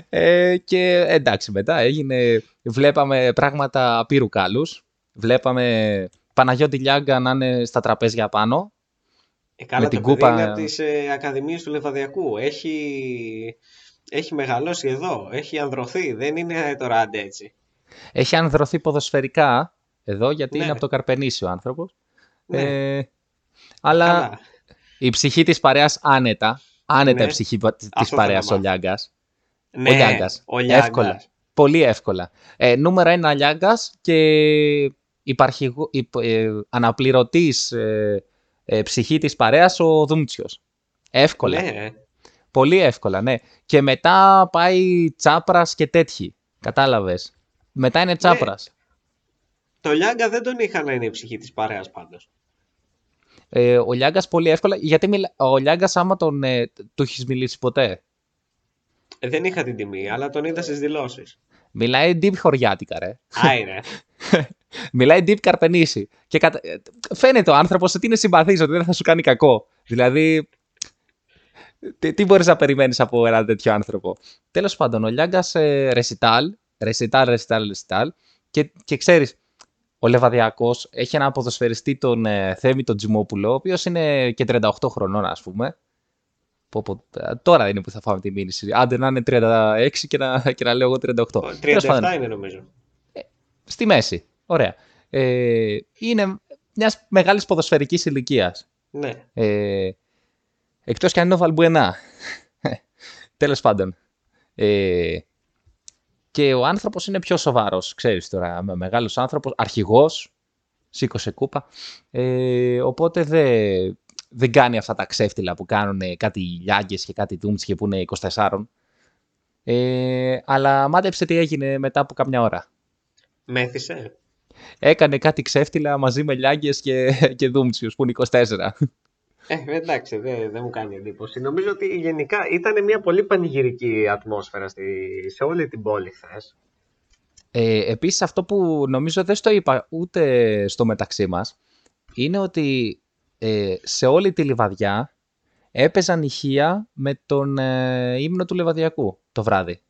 Speaker 2: ε, και εντάξει μετά έγινε, βλέπαμε πράγματα απείρου κάλους. Βλέπαμε Παναγιώτη Λιάγκα να είναι στα τραπέζια πάνω.
Speaker 5: Ε, καλά,
Speaker 2: Με την
Speaker 5: το παιδί
Speaker 2: κούπα-
Speaker 5: είναι από τις ε, ακαδημίες του Λεβαδιακού. Έχει, έχει μεγαλώσει εδώ. Έχει ανδρωθεί. Δεν είναι τώρα άντε έτσι.
Speaker 2: Έχει ανδρωθεί ποδοσφαιρικά εδώ γιατί
Speaker 5: Ναι.
Speaker 2: είναι από το Καρπενήσι ο άνθρωπος.
Speaker 5: Ναι.
Speaker 2: Ε, αλλά
Speaker 5: Καλά.
Speaker 2: Η ψυχή της παρέας άνετα. Άνετα
Speaker 5: Ναι.
Speaker 2: η ψυχή πα- της
Speaker 5: Αυτό
Speaker 2: παρέας ο
Speaker 5: θέλω να
Speaker 2: Λιάγκας.
Speaker 5: Ναι,
Speaker 2: ο Λιάγκας.
Speaker 5: ο Λιάγκας.
Speaker 2: Εύκολα. Πολύ εύκολα. Ε, νούμερα ένα Λιάγκας και υπαρχηγο, υπ, ε, αναπληρωτής ε, ε, ψυχή της παρέας ο Δούμτσιος. Εύκολα.
Speaker 5: Ναι.
Speaker 2: Πολύ εύκολα, ναι. Και μετά πάει Τσάπρας και τέτοιοι. Κατάλαβες. Μετά
Speaker 5: Ναι.
Speaker 2: είναι Τσάπρας.
Speaker 5: Το Λιάγκα δεν τον είχα να είναι η ψυχή της παρέας πάντως.
Speaker 2: Ε, ο Λιάγκας πολύ εύκολα. Γιατί μιλά... ο Λιάγκας, άμα τον. Ε, του έχεις μιλήσει ποτέ;
Speaker 5: Ε, δεν είχα την τιμή, αλλά τον είδα στις δηλώσεις.
Speaker 2: Μιλάει deep χωριάτικα, ρε.
Speaker 5: Άιρε.
Speaker 2: Μιλάει deep καρπενήσι. Και κατα... φαίνεται ο άνθρωπος ότι είναι συμπαθής, ότι δεν θα σου κάνει κακό. Δηλαδή, τι, τι μπορείς να περιμένεις από έναν τέτοιο άνθρωπο; Τέλος πάντων, ο Λιάγκας ε, ρεσιτάλ, ρεσιτάλ, ρεσιτάλ, ρεσιτάλ. Και, και ξέρεις, ο Λεβαδιακός έχει ένα ποδοσφαιριστή τον ε, Θέμη τον Τζιμόπουλο, ο οποίος είναι και 38 χρονών, ας πούμε. Πω, πω, ε, τώρα είναι που θα φάμε τη μήνυση. Άντε να είναι 36 και να, και να λέω εγώ 38.
Speaker 5: 37 είναι νομίζω.
Speaker 2: Ε, στη μέση. Ωραία. Ε, είναι μιας μεγάλης ποδοσφαιρικής ηλικίας.
Speaker 5: Ναι.
Speaker 2: Ε, Εκτός και αν είναι ο Βαλμπουενά. Τέλος πάντων. Ε, και ο άνθρωπος είναι πιο σοβαρός, ξέρεις τώρα, μεγάλος άνθρωπος, αρχηγός, σήκωσε κούπα. Ε, οπότε δεν, δεν κάνει αυτά τα ξέφτυλα που κάνουν κάτι λιάγκες και κάτι και που είναι 24. Ε, αλλά μάτεψε τι έγινε μετά από κάμια ώρα.
Speaker 5: Μέθησε.
Speaker 2: Έκανε κάτι ξέφτυλα μαζί με λιάγκες και, και δούμτσιους που είναι 24.
Speaker 5: Ε, εντάξει, δεν, δεν μου κάνει εντύπωση. Νομίζω ότι γενικά ήταν μια πολύ πανηγυρική ατμόσφαιρα στη, σε όλη την πόλη χθες.
Speaker 2: Ε, επίσης αυτό που νομίζω δεν στο είπα ούτε στο μεταξύ μας είναι ότι ε, σε όλη τη λιβαδιά έπαιζαν ηχεία με τον ε, ύμνο του Λεβαδιακού το βράδυ.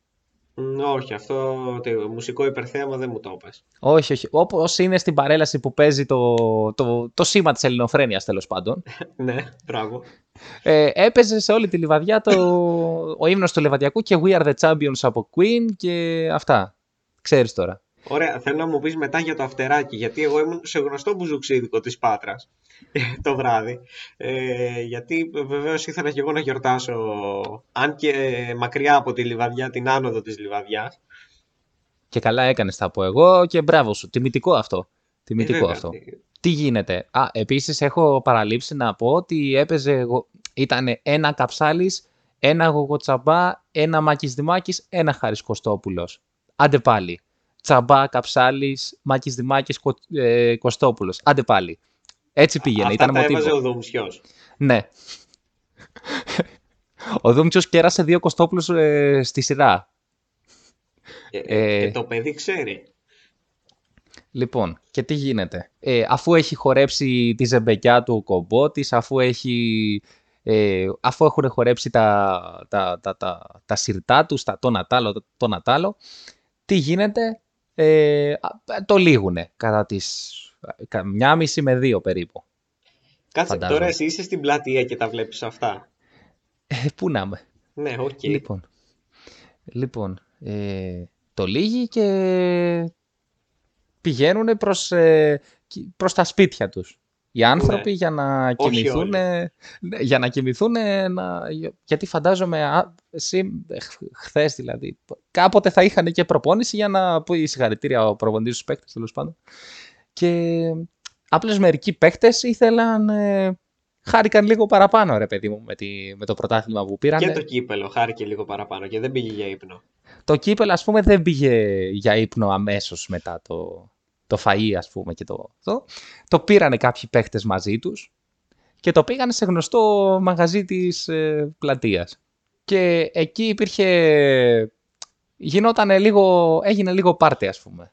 Speaker 5: Όχι, αυτό το μουσικό υπερθέαμα δεν μου το είπες.
Speaker 2: Όχι, όχι. Όπω είναι στην παρέλαση που παίζει το, το, το σήμα της ελληνοφρένειας τέλος πάντων.
Speaker 5: ναι, μπράβο.
Speaker 2: Ε, έπαιζε σε όλη τη λιβαδιά το, ο ύμνος του Λεβαδιακού και We are the champions από Queen και αυτά. Ξέρεις τώρα.
Speaker 5: Ωραία, θέλω να μου πεις μετά για το αυτεράκι, γιατί εγώ ήμουν σε γνωστό μπουζουξίδικο της Πάτρας το βράδυ, ε, γιατί βεβαίως ήθελα και εγώ να γιορτάσω, αν και μακριά από τη Λιβαδιά, την άνοδο της Λιβαδιάς.
Speaker 2: Και καλά έκανες θα πω εγώ και μπράβο σου, τιμητικό αυτό. Τιμητικό ε, αυτό. Τι γίνεται; Α, επίσης έχω παραλείψει να πω ότι έπαιζε, ήταν ένα καψάλης, ένα γογοτσαμπά, ένα Μάκης Δημάκης, ένα Χάρης Κωστόπουλος. Άντε πάλι τσαμπά, καψάλης, Μάκης Δημάκης, Κο, ε, Κωστόπουλος. Άντε πάλι. Έτσι πήγαινε.
Speaker 5: Αυτά
Speaker 2: ήταν
Speaker 5: τα έβαζε ο Δούμψιο.
Speaker 2: Ναι. ο Δούμψιο κέρασε δύο Κωστόπουλους ε, στη σειρά.
Speaker 5: Ε, ε, και το παιδί ξέρει.
Speaker 2: Λοιπόν, και τι γίνεται. Ε, αφού έχει χορέψει τη ζεμπεκιά του ο κομπότης, αφού, έχει, ε, αφού έχουν χορέψει τα, τα, τα, τα, τα σιρτά τους, τα τον ατάλο, τον ατάλο, τι γίνεται, ε, το λύγουνε κατά τις μια μισή με δύο περίπου.
Speaker 5: Κάτσε, φαντάζομαι. τώρα εσύ είσαι στην πλατεία και τα βλέπεις αυτά.
Speaker 2: Ε, πού να είμαι.
Speaker 5: Ναι, OK. Okay.
Speaker 2: Λοιπόν, λοιπόν ε, το λήγει και πηγαίνουν προς, ε, προς τα σπίτια τους. Οι άνθρωποι ναι. για να κοιμηθούν, ναι, για να κοιμηθούν, να... γιατί φαντάζομαι, εσύ χθες δηλαδή, κάποτε θα είχαν και προπόνηση για να πει συγχαρητήρια ο προπονητής στους παίκτες τέλος πάντων. Και απλώς μερικοί παίκτες ήθελαν, ε, χάρηκαν λίγο παραπάνω ρε παιδί μου με, τη, με το πρωτάθλημα που πήραν.
Speaker 5: Και το κύπελο χάρηκε λίγο παραπάνω και δεν πήγε για ύπνο.
Speaker 2: Το κύπελο ας πούμε δεν πήγε για ύπνο αμέσως μετά το, το φαΐ ας πούμε και το, το, το πήρανε κάποιοι παίχτες μαζί τους και το πήγανε σε γνωστό μαγαζί της ε, πλατείας. Και εκεί υπήρχε, γινόταν λίγο, έγινε λίγο πάρτι ας πούμε.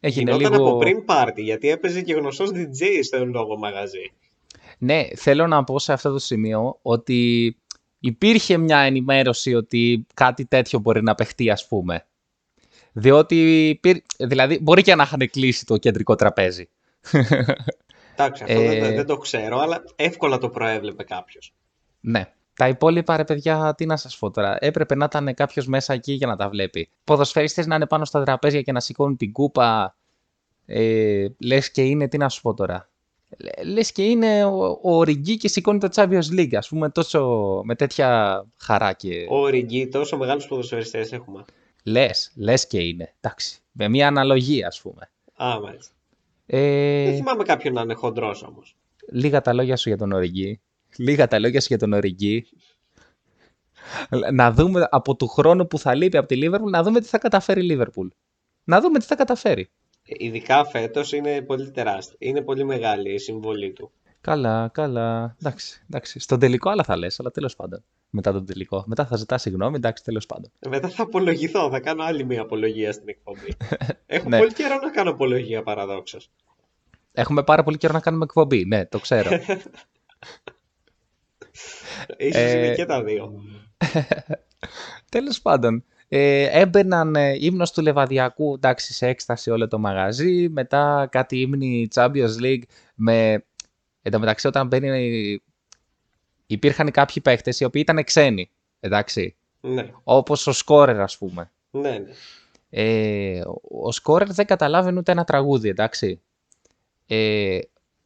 Speaker 5: Έγινε γινόταν λίγο... από πριν πάρτι γιατί έπαιζε και γνωστός DJ στο λόγο μαγαζί.
Speaker 2: Ναι, θέλω να πω σε αυτό το σημείο ότι υπήρχε μια ενημέρωση ότι κάτι τέτοιο μπορεί να παιχτεί ας πούμε. Διότι, δηλαδή, μπορεί και να είχαν κλείσει το κεντρικό τραπέζι.
Speaker 5: Εντάξει, αυτό δεν, ε, δεν, το ξέρω, αλλά εύκολα το προέβλεπε κάποιος.
Speaker 2: Ναι. Τα υπόλοιπα, ρε παιδιά, τι να σας πω τώρα. Έπρεπε να ήταν κάποιος μέσα εκεί για να τα βλέπει. Ποδοσφαιριστές να είναι πάνω στα τραπέζια και να σηκώνουν την κούπα. Ε, Λες και είναι, τι να σου πω τώρα. Λες και είναι ο, ο Ριγκί και σηκώνει το Champions League, ας πούμε, τόσο με τέτοια χαρά. Και...
Speaker 5: Ο Ριγκί, τόσο μεγάλους ποδοσφαιριστές έχουμε.
Speaker 2: Λες, λες και είναι. Εντάξει. Με μια αναλογία, ας πούμε.
Speaker 5: Α, μάλιστα. Ε... Δεν θυμάμαι κάποιον να είναι χοντρός όμως.
Speaker 2: Λίγα τα λόγια σου για τον Οριγκή. Λίγα τα λόγια σου για τον Οριγκή. να δούμε από του χρόνου που θα λείπει από τη Λίβερπουλ, να δούμε τι θα καταφέρει η Λίβερπουλ. Να δούμε τι θα καταφέρει.
Speaker 5: Ε, ειδικά φέτος είναι πολύ τεράστια. Είναι πολύ μεγάλη η συμβολή του.
Speaker 2: Καλά, καλά. Εντάξει, εντάξει. Στον τελικό άλλα θα λες, αλλά τέλος πάντων. μετά τον τελικό. Μετά θα ζητάς συγγνώμη, εντάξει, τέλος πάντων.
Speaker 5: Μετά θα απολογηθώ, θα κάνω άλλη μία απολογία στην εκπομπή. Έχω
Speaker 2: Ναι.
Speaker 5: πολύ καιρό να κάνω απολογία παραδόξως.
Speaker 2: Έχουμε πάρα πολύ καιρό να κάνουμε εκπομπή. Ναι, το ξέρω.
Speaker 5: Ίσως
Speaker 2: Ε,
Speaker 5: είναι και τα δύο.
Speaker 2: Τέλος πάντων, ε, έμπαιναν ε, ύμνος του Λεβαδιακού, εντάξει, σε έκσταση όλο το μαγαζί, μετά κάτι ύμνη Champions League με... Εν τω μεταξύ, όταν μπαίνει... Υπήρχαν κάποιοι παίχτες οι οποίοι ήταν ξένοι, εντάξει,
Speaker 5: Ναι,
Speaker 2: όπως ο Σκόρερ, ας πούμε.
Speaker 5: ναι, ναι.
Speaker 2: Ε, ο Σκόρερ δεν καταλάβαινε ούτε ένα τραγούδι, εντάξει. Ε,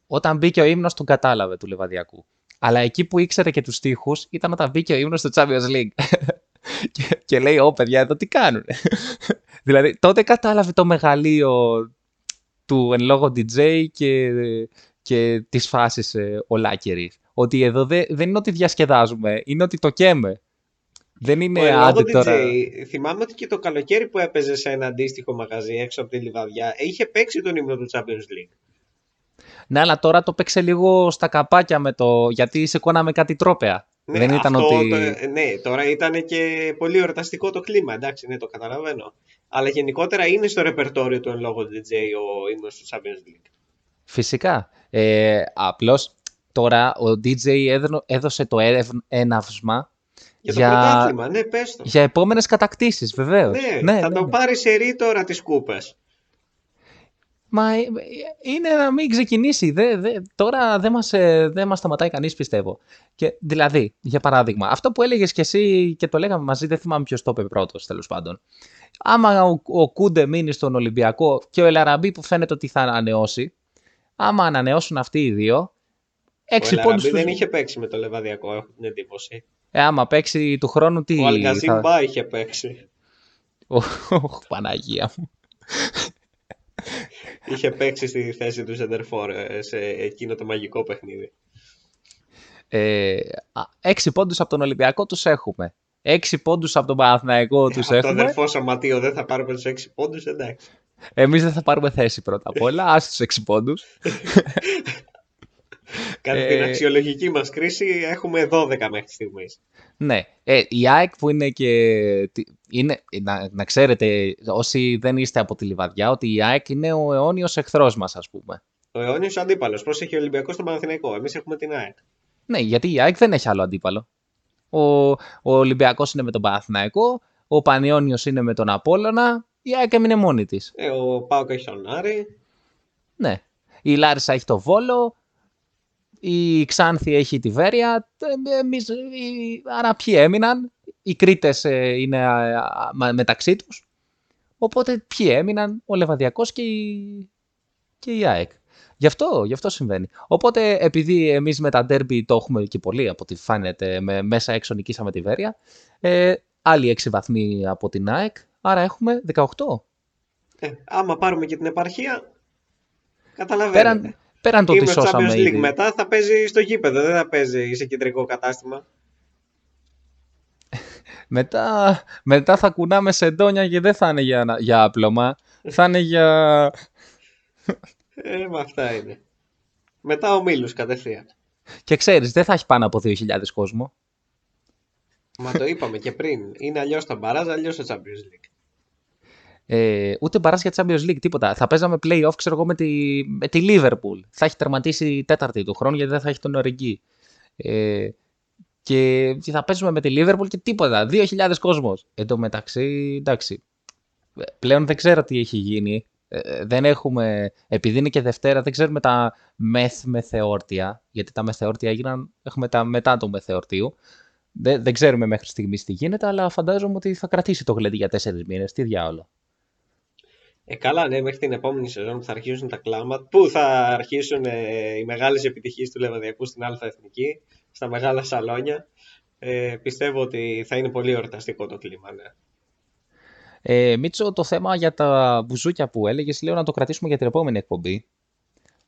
Speaker 2: όταν μπήκε ο ύμνος τον κατάλαβε του Λεβαδιακού. Αλλά εκεί που ήξερε και τους στίχους ήταν όταν μπήκε ο ύμνος του Champions League. και, και λέει, ω παιδιά, εδώ τι κάνουνε. δηλαδή, τότε κατάλαβε το μεγαλείο του εν λόγω DJ και, και της φάσης ε, ο Λάκερης. Ότι εδώ δε- δεν είναι ότι διασκεδάζουμε, είναι ότι το καίμε. Δεν
Speaker 5: Ο
Speaker 2: είναι
Speaker 5: εν λόγω
Speaker 2: άντε
Speaker 5: DJ,
Speaker 2: τώρα...
Speaker 5: θυμάμαι ότι και το καλοκαίρι που έπαιζε σε ένα αντίστοιχο μαγαζί έξω από τη Λιβαδιά, είχε παίξει τον ύμνο του Champions League.
Speaker 2: Ναι, αλλά τώρα το παίξε λίγο στα καπάκια με το. Γιατί σηκώναμε κάτι τρόπαια.
Speaker 5: Ναι,
Speaker 2: Δεν ήταν
Speaker 5: αυτό,
Speaker 2: ότι.
Speaker 5: το- ναι, τώρα ήταν και πολύ εορταστικό το κλίμα, εντάξει, ναι, το καταλαβαίνω. Αλλά γενικότερα είναι στο ρεπερτόριο του εν λόγω DJ ο ύμνος του Champions League.
Speaker 2: Φυσικά. Ε, Απλώς τώρα ο DJ έδω- έδωσε το έρευ- έναυσμα
Speaker 5: Για το
Speaker 2: Για-
Speaker 5: πρωτάθλημα, ναι, πες το.
Speaker 2: για επόμενες κατακτήσεις, βεβαίως.
Speaker 5: Ναι, θα το πάρει σε ρί τώρα τις κούπες.
Speaker 2: Μα ε, είναι να μην ξεκινήσει. Δε, δε, τώρα δεν μας, ε, δεν μας σταματάει κανείς πιστεύω. Και, δηλαδή, για παράδειγμα, αυτό που έλεγες και εσύ και το λέγαμε μαζί, δεν θυμάμαι ποιος το είπε πρώτος τέλος πάντων. Άμα ο, ο Κούντε μείνει στον Ολυμπιακό και ο Ελαραμπή που φαίνεται ότι θα ανανεώσει, άμα ανανεώσουν αυτοί οι δύο,
Speaker 5: Ο
Speaker 2: έξι πόντους
Speaker 5: Ελαραμπή
Speaker 2: τους...
Speaker 5: δεν είχε παίξει με το Λεβαδιακό, έχω την εντύπωση.
Speaker 2: Ε, άμα παίξει του χρόνου τι...
Speaker 5: Ο
Speaker 2: θα-
Speaker 5: Αλγαζίμπα είχε παίξει.
Speaker 2: Ωχ, Παναγία μου.
Speaker 5: Είχε παίξει στη θέση του Σεντερφόρ ε, σε εκείνο το μαγικό παιχνίδι.
Speaker 2: Ε, α, έξι πόντους από τον Ολυμπιακό τους έχουμε. Έξι πόντους από τον Παναθηναϊκό τους
Speaker 5: Από το
Speaker 2: έχουμε.
Speaker 5: αδερφό σωματείο δεν θα πάρουμε τους 6 πόντους, εντάξει.
Speaker 2: Εμείς δεν θα πάρουμε θέση πρώτα απ' όλα. Άσε τους έξι πόντους.
Speaker 5: Κατά
Speaker 2: Ε,
Speaker 5: την αξιολογική μας κρίση έχουμε 12 μέχρι στιγμής.
Speaker 2: Ναι. Ε, η ΑΕΚ που είναι και... τι- Είναι, να, να ξέρετε, όσοι δεν είστε από τη Λιβαδιά, ότι η ΑΕΚ είναι ο αιώνιος εχθρός μας, ας πούμε.
Speaker 5: Ο αιώνιος αντίπαλος. Πώς έχει ο Ολυμπιακός στον Παναθηναϊκό. Εμείς έχουμε την ΑΕΚ.
Speaker 2: Ναι, γιατί η ΑΕΚ δεν έχει άλλο αντίπαλο. Ο, ο Ολυμπιακός είναι με τον Παναθηναϊκό, ο Πανιόνιος είναι με τον Απόλλωνα, η ΑΕΚ έμεινε μόνη της.
Speaker 5: Ε, ο Πάοκ έχει τον Άρη.
Speaker 2: Ναι. Η Λάρισα έχει το Βόλο, η Ξάνθη έχει τη Βέρεια, ε, εμείς, οι- άρα ποιοι έμειναν, οι Κρήτες ε, είναι α, α, μα- μεταξύ τους, οπότε ποιοι έμειναν, ο Λεβαδιακός και η, και η ΑΕΚ. Γι' αυτό, γι' αυτό συμβαίνει. Οπότε επειδή εμείς με τα ντέρμπι το έχουμε και πολύ από ό,τι φάνεται, με, μέσα έξω νικήσαμε τη Βέρεια, ε, άλλοι 6 βαθμοί από την ΑΕΚ, άρα έχουμε 18.
Speaker 5: Ε, άμα πάρουμε και την επαρχία, καταλαβαίνετε.
Speaker 2: Πέραν, πέραν το ότι
Speaker 5: Είμαι στο
Speaker 2: σώσαμε
Speaker 5: Champions League
Speaker 2: ήδη.
Speaker 5: μετά θα παίζει στο γήπεδο, δεν θα παίζει σε κεντρικό κατάστημα.
Speaker 2: Μετά, μετά θα κουνάμε σεντόνια και δεν θα είναι για, να- για άπλωμα. θα είναι για...
Speaker 5: Ε, με αυτά είναι. Μετά ο Μίλους κατευθείαν.
Speaker 2: Και ξέρεις, δεν θα έχει πάνω από 2.000 κόσμο.
Speaker 5: Μα το είπαμε και πριν. Είναι αλλιώς τα μπαράζ, αλλιώς το Champions League.
Speaker 2: Ε, ούτε μπαράς για Champions League, τίποτα. Θα παίζαμε play-off, ξέρω εγώ, με τη, με τη Liverpool. Θα έχει τερματίσει τέταρτη του χρόνου γιατί δεν θα έχει τον Οριγκή. Ε, και και θα παίζουμε με τη Liverpool και τίποτα. 2.000 κόσμος. Εν τω μεταξύ, εντάξει. ε, Πλέον δεν ξέρω τι έχει γίνει. Ε, δεν έχουμε, επειδή είναι και Δευτέρα, δεν ξέρουμε τα μεθ μεθεόρτια, γιατί τα μεθεόρτια έγιναν, έχουμε τα μετά του μεθεορτίου. Δεν, δεν ξέρουμε μέχρι στιγμής τι γίνεται, αλλά φαντάζομαι ότι θα κρατήσει το γλέντι για τέσσερις μήνες. Τι διάολο.
Speaker 5: Ε, καλά, ναι, μέχρι την επόμενη σεζόν που θα αρχίσουν τα κλάματα, που θα αρχίσουν ε, οι μεγάλες επιτυχίες του Λεβαδιακού στην Α Εθνική, στα μεγάλα σαλόνια. Ε, πιστεύω ότι θα είναι πολύ εορταστικό το κλίμα, ναι.
Speaker 2: Ε, Μίτσο, το θέμα για τα μπουζούκια που έλεγες, λέω να το κρατήσουμε για την επόμενη εκπομπή.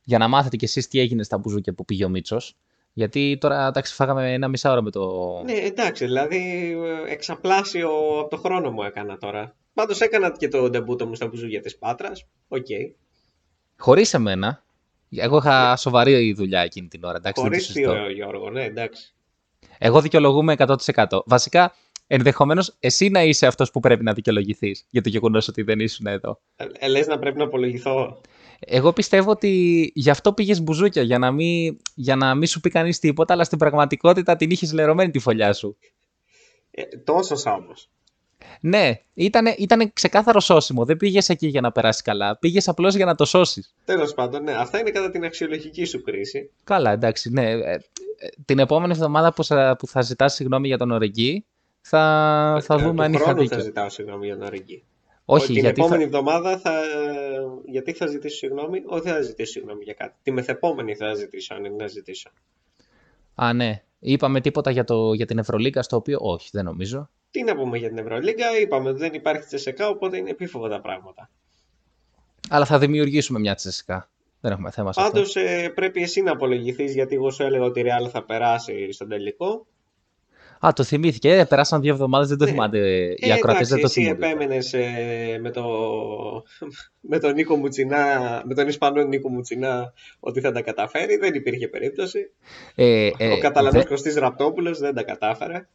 Speaker 2: Για να μάθετε κι εσείς τι έγινε στα μπουζούκια που πήγε ο Μίτσος. Γιατί τώρα εντάξει, φάγαμε ένα μισά ώρα με το.
Speaker 5: Ναι, εντάξει, δηλαδή ε, εξαπλάσιο από το χρόνο μου έκανα τώρα. Πάντως έκανα και το ντεμπούτο μου στα μπουζούκια της Πάτρας. Οκ.
Speaker 2: Χωρίς εμένα. Εγώ είχα σοβαρή δουλειά εκείνη την ώρα. Εντάξει, δεν το
Speaker 5: Χωρίς τι
Speaker 2: συζητώ.
Speaker 5: ο Γιώργο, ναι, εντάξει.
Speaker 2: Εγώ δικαιολογούμαι 100%. Βασικά, ενδεχομένως εσύ να είσαι αυτός που πρέπει να δικαιολογηθείς για το γεγονός ότι δεν ήσουν εδώ.
Speaker 5: Ε, ε, λες να πρέπει να απολογηθώ.
Speaker 2: Εγώ πιστεύω ότι γι' αυτό πήγες μπουζούκια, για να μην, για να μην σου πει κανείς τίποτα, αλλά στην πραγματικότητα την είχες λερωμένη τη φωλιά σου.
Speaker 5: Ε, τόσος όμως.
Speaker 2: Ναι, ήταν ήτανε ξεκάθαρο σώσιμο. Δεν πήγες εκεί για να περάσεις καλά. Πήγες απλώς για να το σώσεις.
Speaker 5: Τέλος πάντων, ναι. Αυτά είναι κατά την αξιολογική σου κρίση.
Speaker 2: Καλά, εντάξει, ναι. Ε, ε, την επόμενη εβδομάδα που θα, που θα ζητάς συγγνώμη για τον Ορεγγί, θα, θα
Speaker 5: Ε,
Speaker 2: δούμε
Speaker 5: του
Speaker 2: αν είχα
Speaker 5: χρόνου
Speaker 2: δίκιο.
Speaker 5: θα ζητάω συγγνώμη για τον Ορεγγί.
Speaker 2: Όχι,
Speaker 5: την
Speaker 2: γιατί
Speaker 5: επόμενη
Speaker 2: θα...
Speaker 5: εβδομάδα θα. Γιατί θα ζητήσω συγγνώμη, Όχι, δεν θα ζητήσω συγγνώμη για κάτι. Τη μεθεπόμενη θα ζητήσω, αν είναι να ζητήσω.
Speaker 2: Α, ναι. Είπαμε τίποτα για, το, για την Ευρωλίγκα, στο οποίο όχι, δεν νομίζω.
Speaker 5: Τι να πούμε για την Ευρωλίγκα, είπαμε ότι δεν υπάρχει τσεσεκά, οπότε είναι επίφοβα τα πράγματα.
Speaker 2: Αλλά θα δημιουργήσουμε μια τσεσικά. Δεν έχουμε θέμα σε αυτό.
Speaker 5: Πάντως πρέπει εσύ να απολογηθείς γιατί εγώ σου έλεγα ότι η Real θα περάσει στον τελικό.
Speaker 2: Α, το θυμήθηκε. Ε, περάσαν δύο εβδομάδες, δεν το
Speaker 5: Ναι.
Speaker 2: θυμάται. Οι
Speaker 5: Ε,
Speaker 2: ακροατές
Speaker 5: εντάξει,
Speaker 2: δεν το
Speaker 5: εσύ
Speaker 2: θυμούνται.
Speaker 5: επέμενες ε, με, το, με τον Νίκο Μουτσινά, με τον Ισπανό Νίκο Μουτσινά ότι θα τα καταφέρει. Δεν υπήρχε περίπτωση.
Speaker 2: Ε, ε,
Speaker 5: Ο Καταλανός
Speaker 2: δε-
Speaker 5: Κωστής Ραπτόπουλος δεν τα κατάφερε.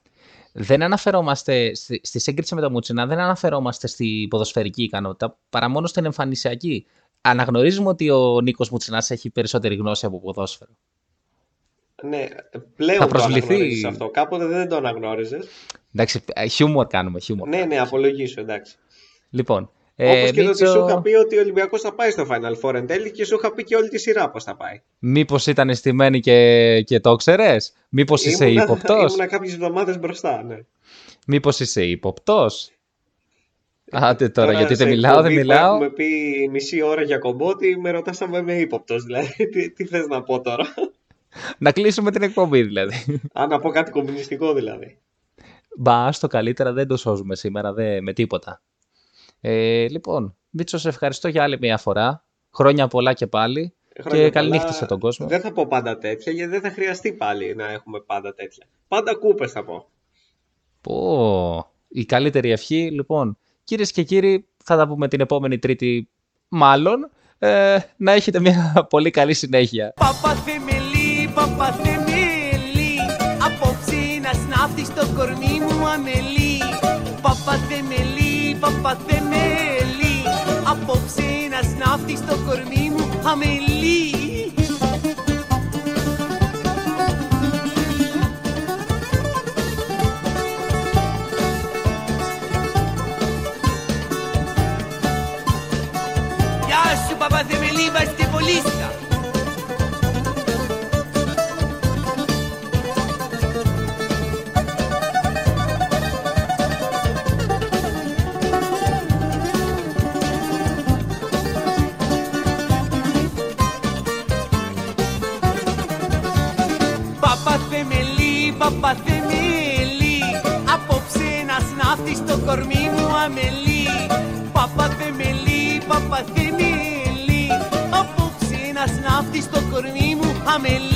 Speaker 2: Δεν αναφερόμαστε στη, στη σύγκριση με το Μουτσινά, δεν αναφερόμαστε στη ποδοσφαιρική ικανότητα, παρά μόνο στην εμφανισιακή. Αναγνωρίζουμε ότι ο Νίκος Μουτσινάς έχει περισσότερη γνώση από ποδόσφαιρο.
Speaker 5: Ναι, πλέον
Speaker 2: Θα
Speaker 5: το
Speaker 2: προσβληθεί-
Speaker 5: αναγνωρίζεις αυτό. Κάποτε δεν το αναγνώριζες.
Speaker 2: Εντάξει, ε, χιούμορ κάνουμε, χιούμορ.
Speaker 5: Ναι, ναι, απολογήσου, εντάξει.
Speaker 2: Λοιπόν,
Speaker 5: Όπως
Speaker 2: ε,
Speaker 5: και το ότι
Speaker 2: Μίτσο,
Speaker 5: σου είχα πει ότι ο Ολυμπιακός θα πάει στο Final Four εν τέλει και σου είχα πει και όλη τη σειρά πώς θα πάει.
Speaker 2: μήπως ήταν στημένη και, και το ξέρες, μήπως είσαι
Speaker 5: Ήμουνα-
Speaker 2: ύποπτος,
Speaker 5: Ήμουνα κάποιες εβδομάδες μπροστά, ναι.
Speaker 2: μήπως είσαι ύποπτος; Άντε τώρα, γιατί
Speaker 5: σε
Speaker 2: δεν μιλάω, δεν
Speaker 5: εκπομπή που
Speaker 2: μιλάω.
Speaker 5: Έχουμε πει μισή ώρα για κομπότη, με ρωτάς αν είμαι ύποπτος. Δηλαδή, τι, τι θες να πω τώρα;
Speaker 2: Να κλείσουμε την εκπομπή δηλαδή.
Speaker 5: αν να πω κάτι κομμουνιστικό δηλαδή.
Speaker 2: Μπα, στο καλύτερα δεν το σώζουμε σήμερα δε, με τίποτα. Ε, λοιπόν, Μίτσο, σε ευχαριστώ για άλλη μια φορά. Χρόνια πολλά και πάλι.
Speaker 5: Χρόνια
Speaker 2: και καλή
Speaker 5: πολλά.
Speaker 2: νύχτα σε τον κόσμο.
Speaker 5: Δεν θα πω πάντα τέτοια, γιατί δεν θα χρειαστεί πάλι να έχουμε πάντα τέτοια. Πάντα κούπες θα πω.
Speaker 2: Πω, η καλύτερη ευχή. Λοιπόν, κυρίες και κύριοι, θα τα πούμε την επόμενη Τρίτη, μάλλον. Ε, να έχετε μια πολύ καλή συνέχεια.
Speaker 6: Παπαθεμελή, παπαθεμελή Απόψε να σνάφτει στο κορμί μου αμελή Παπαθεμελή, παπαθεμελή Απόψε να σνάφτει στο κορμί μου αμελή Γεια σου παπαθεμελή, βαστιβολίστα Παπαθεμελή, παπαθεμελή Απόψε να σνάφτει στο κορμί μου αμελή. Παπαθεμελή, παπαθεμελή Απόψε να σνάφτει στο κορμί μου αμελή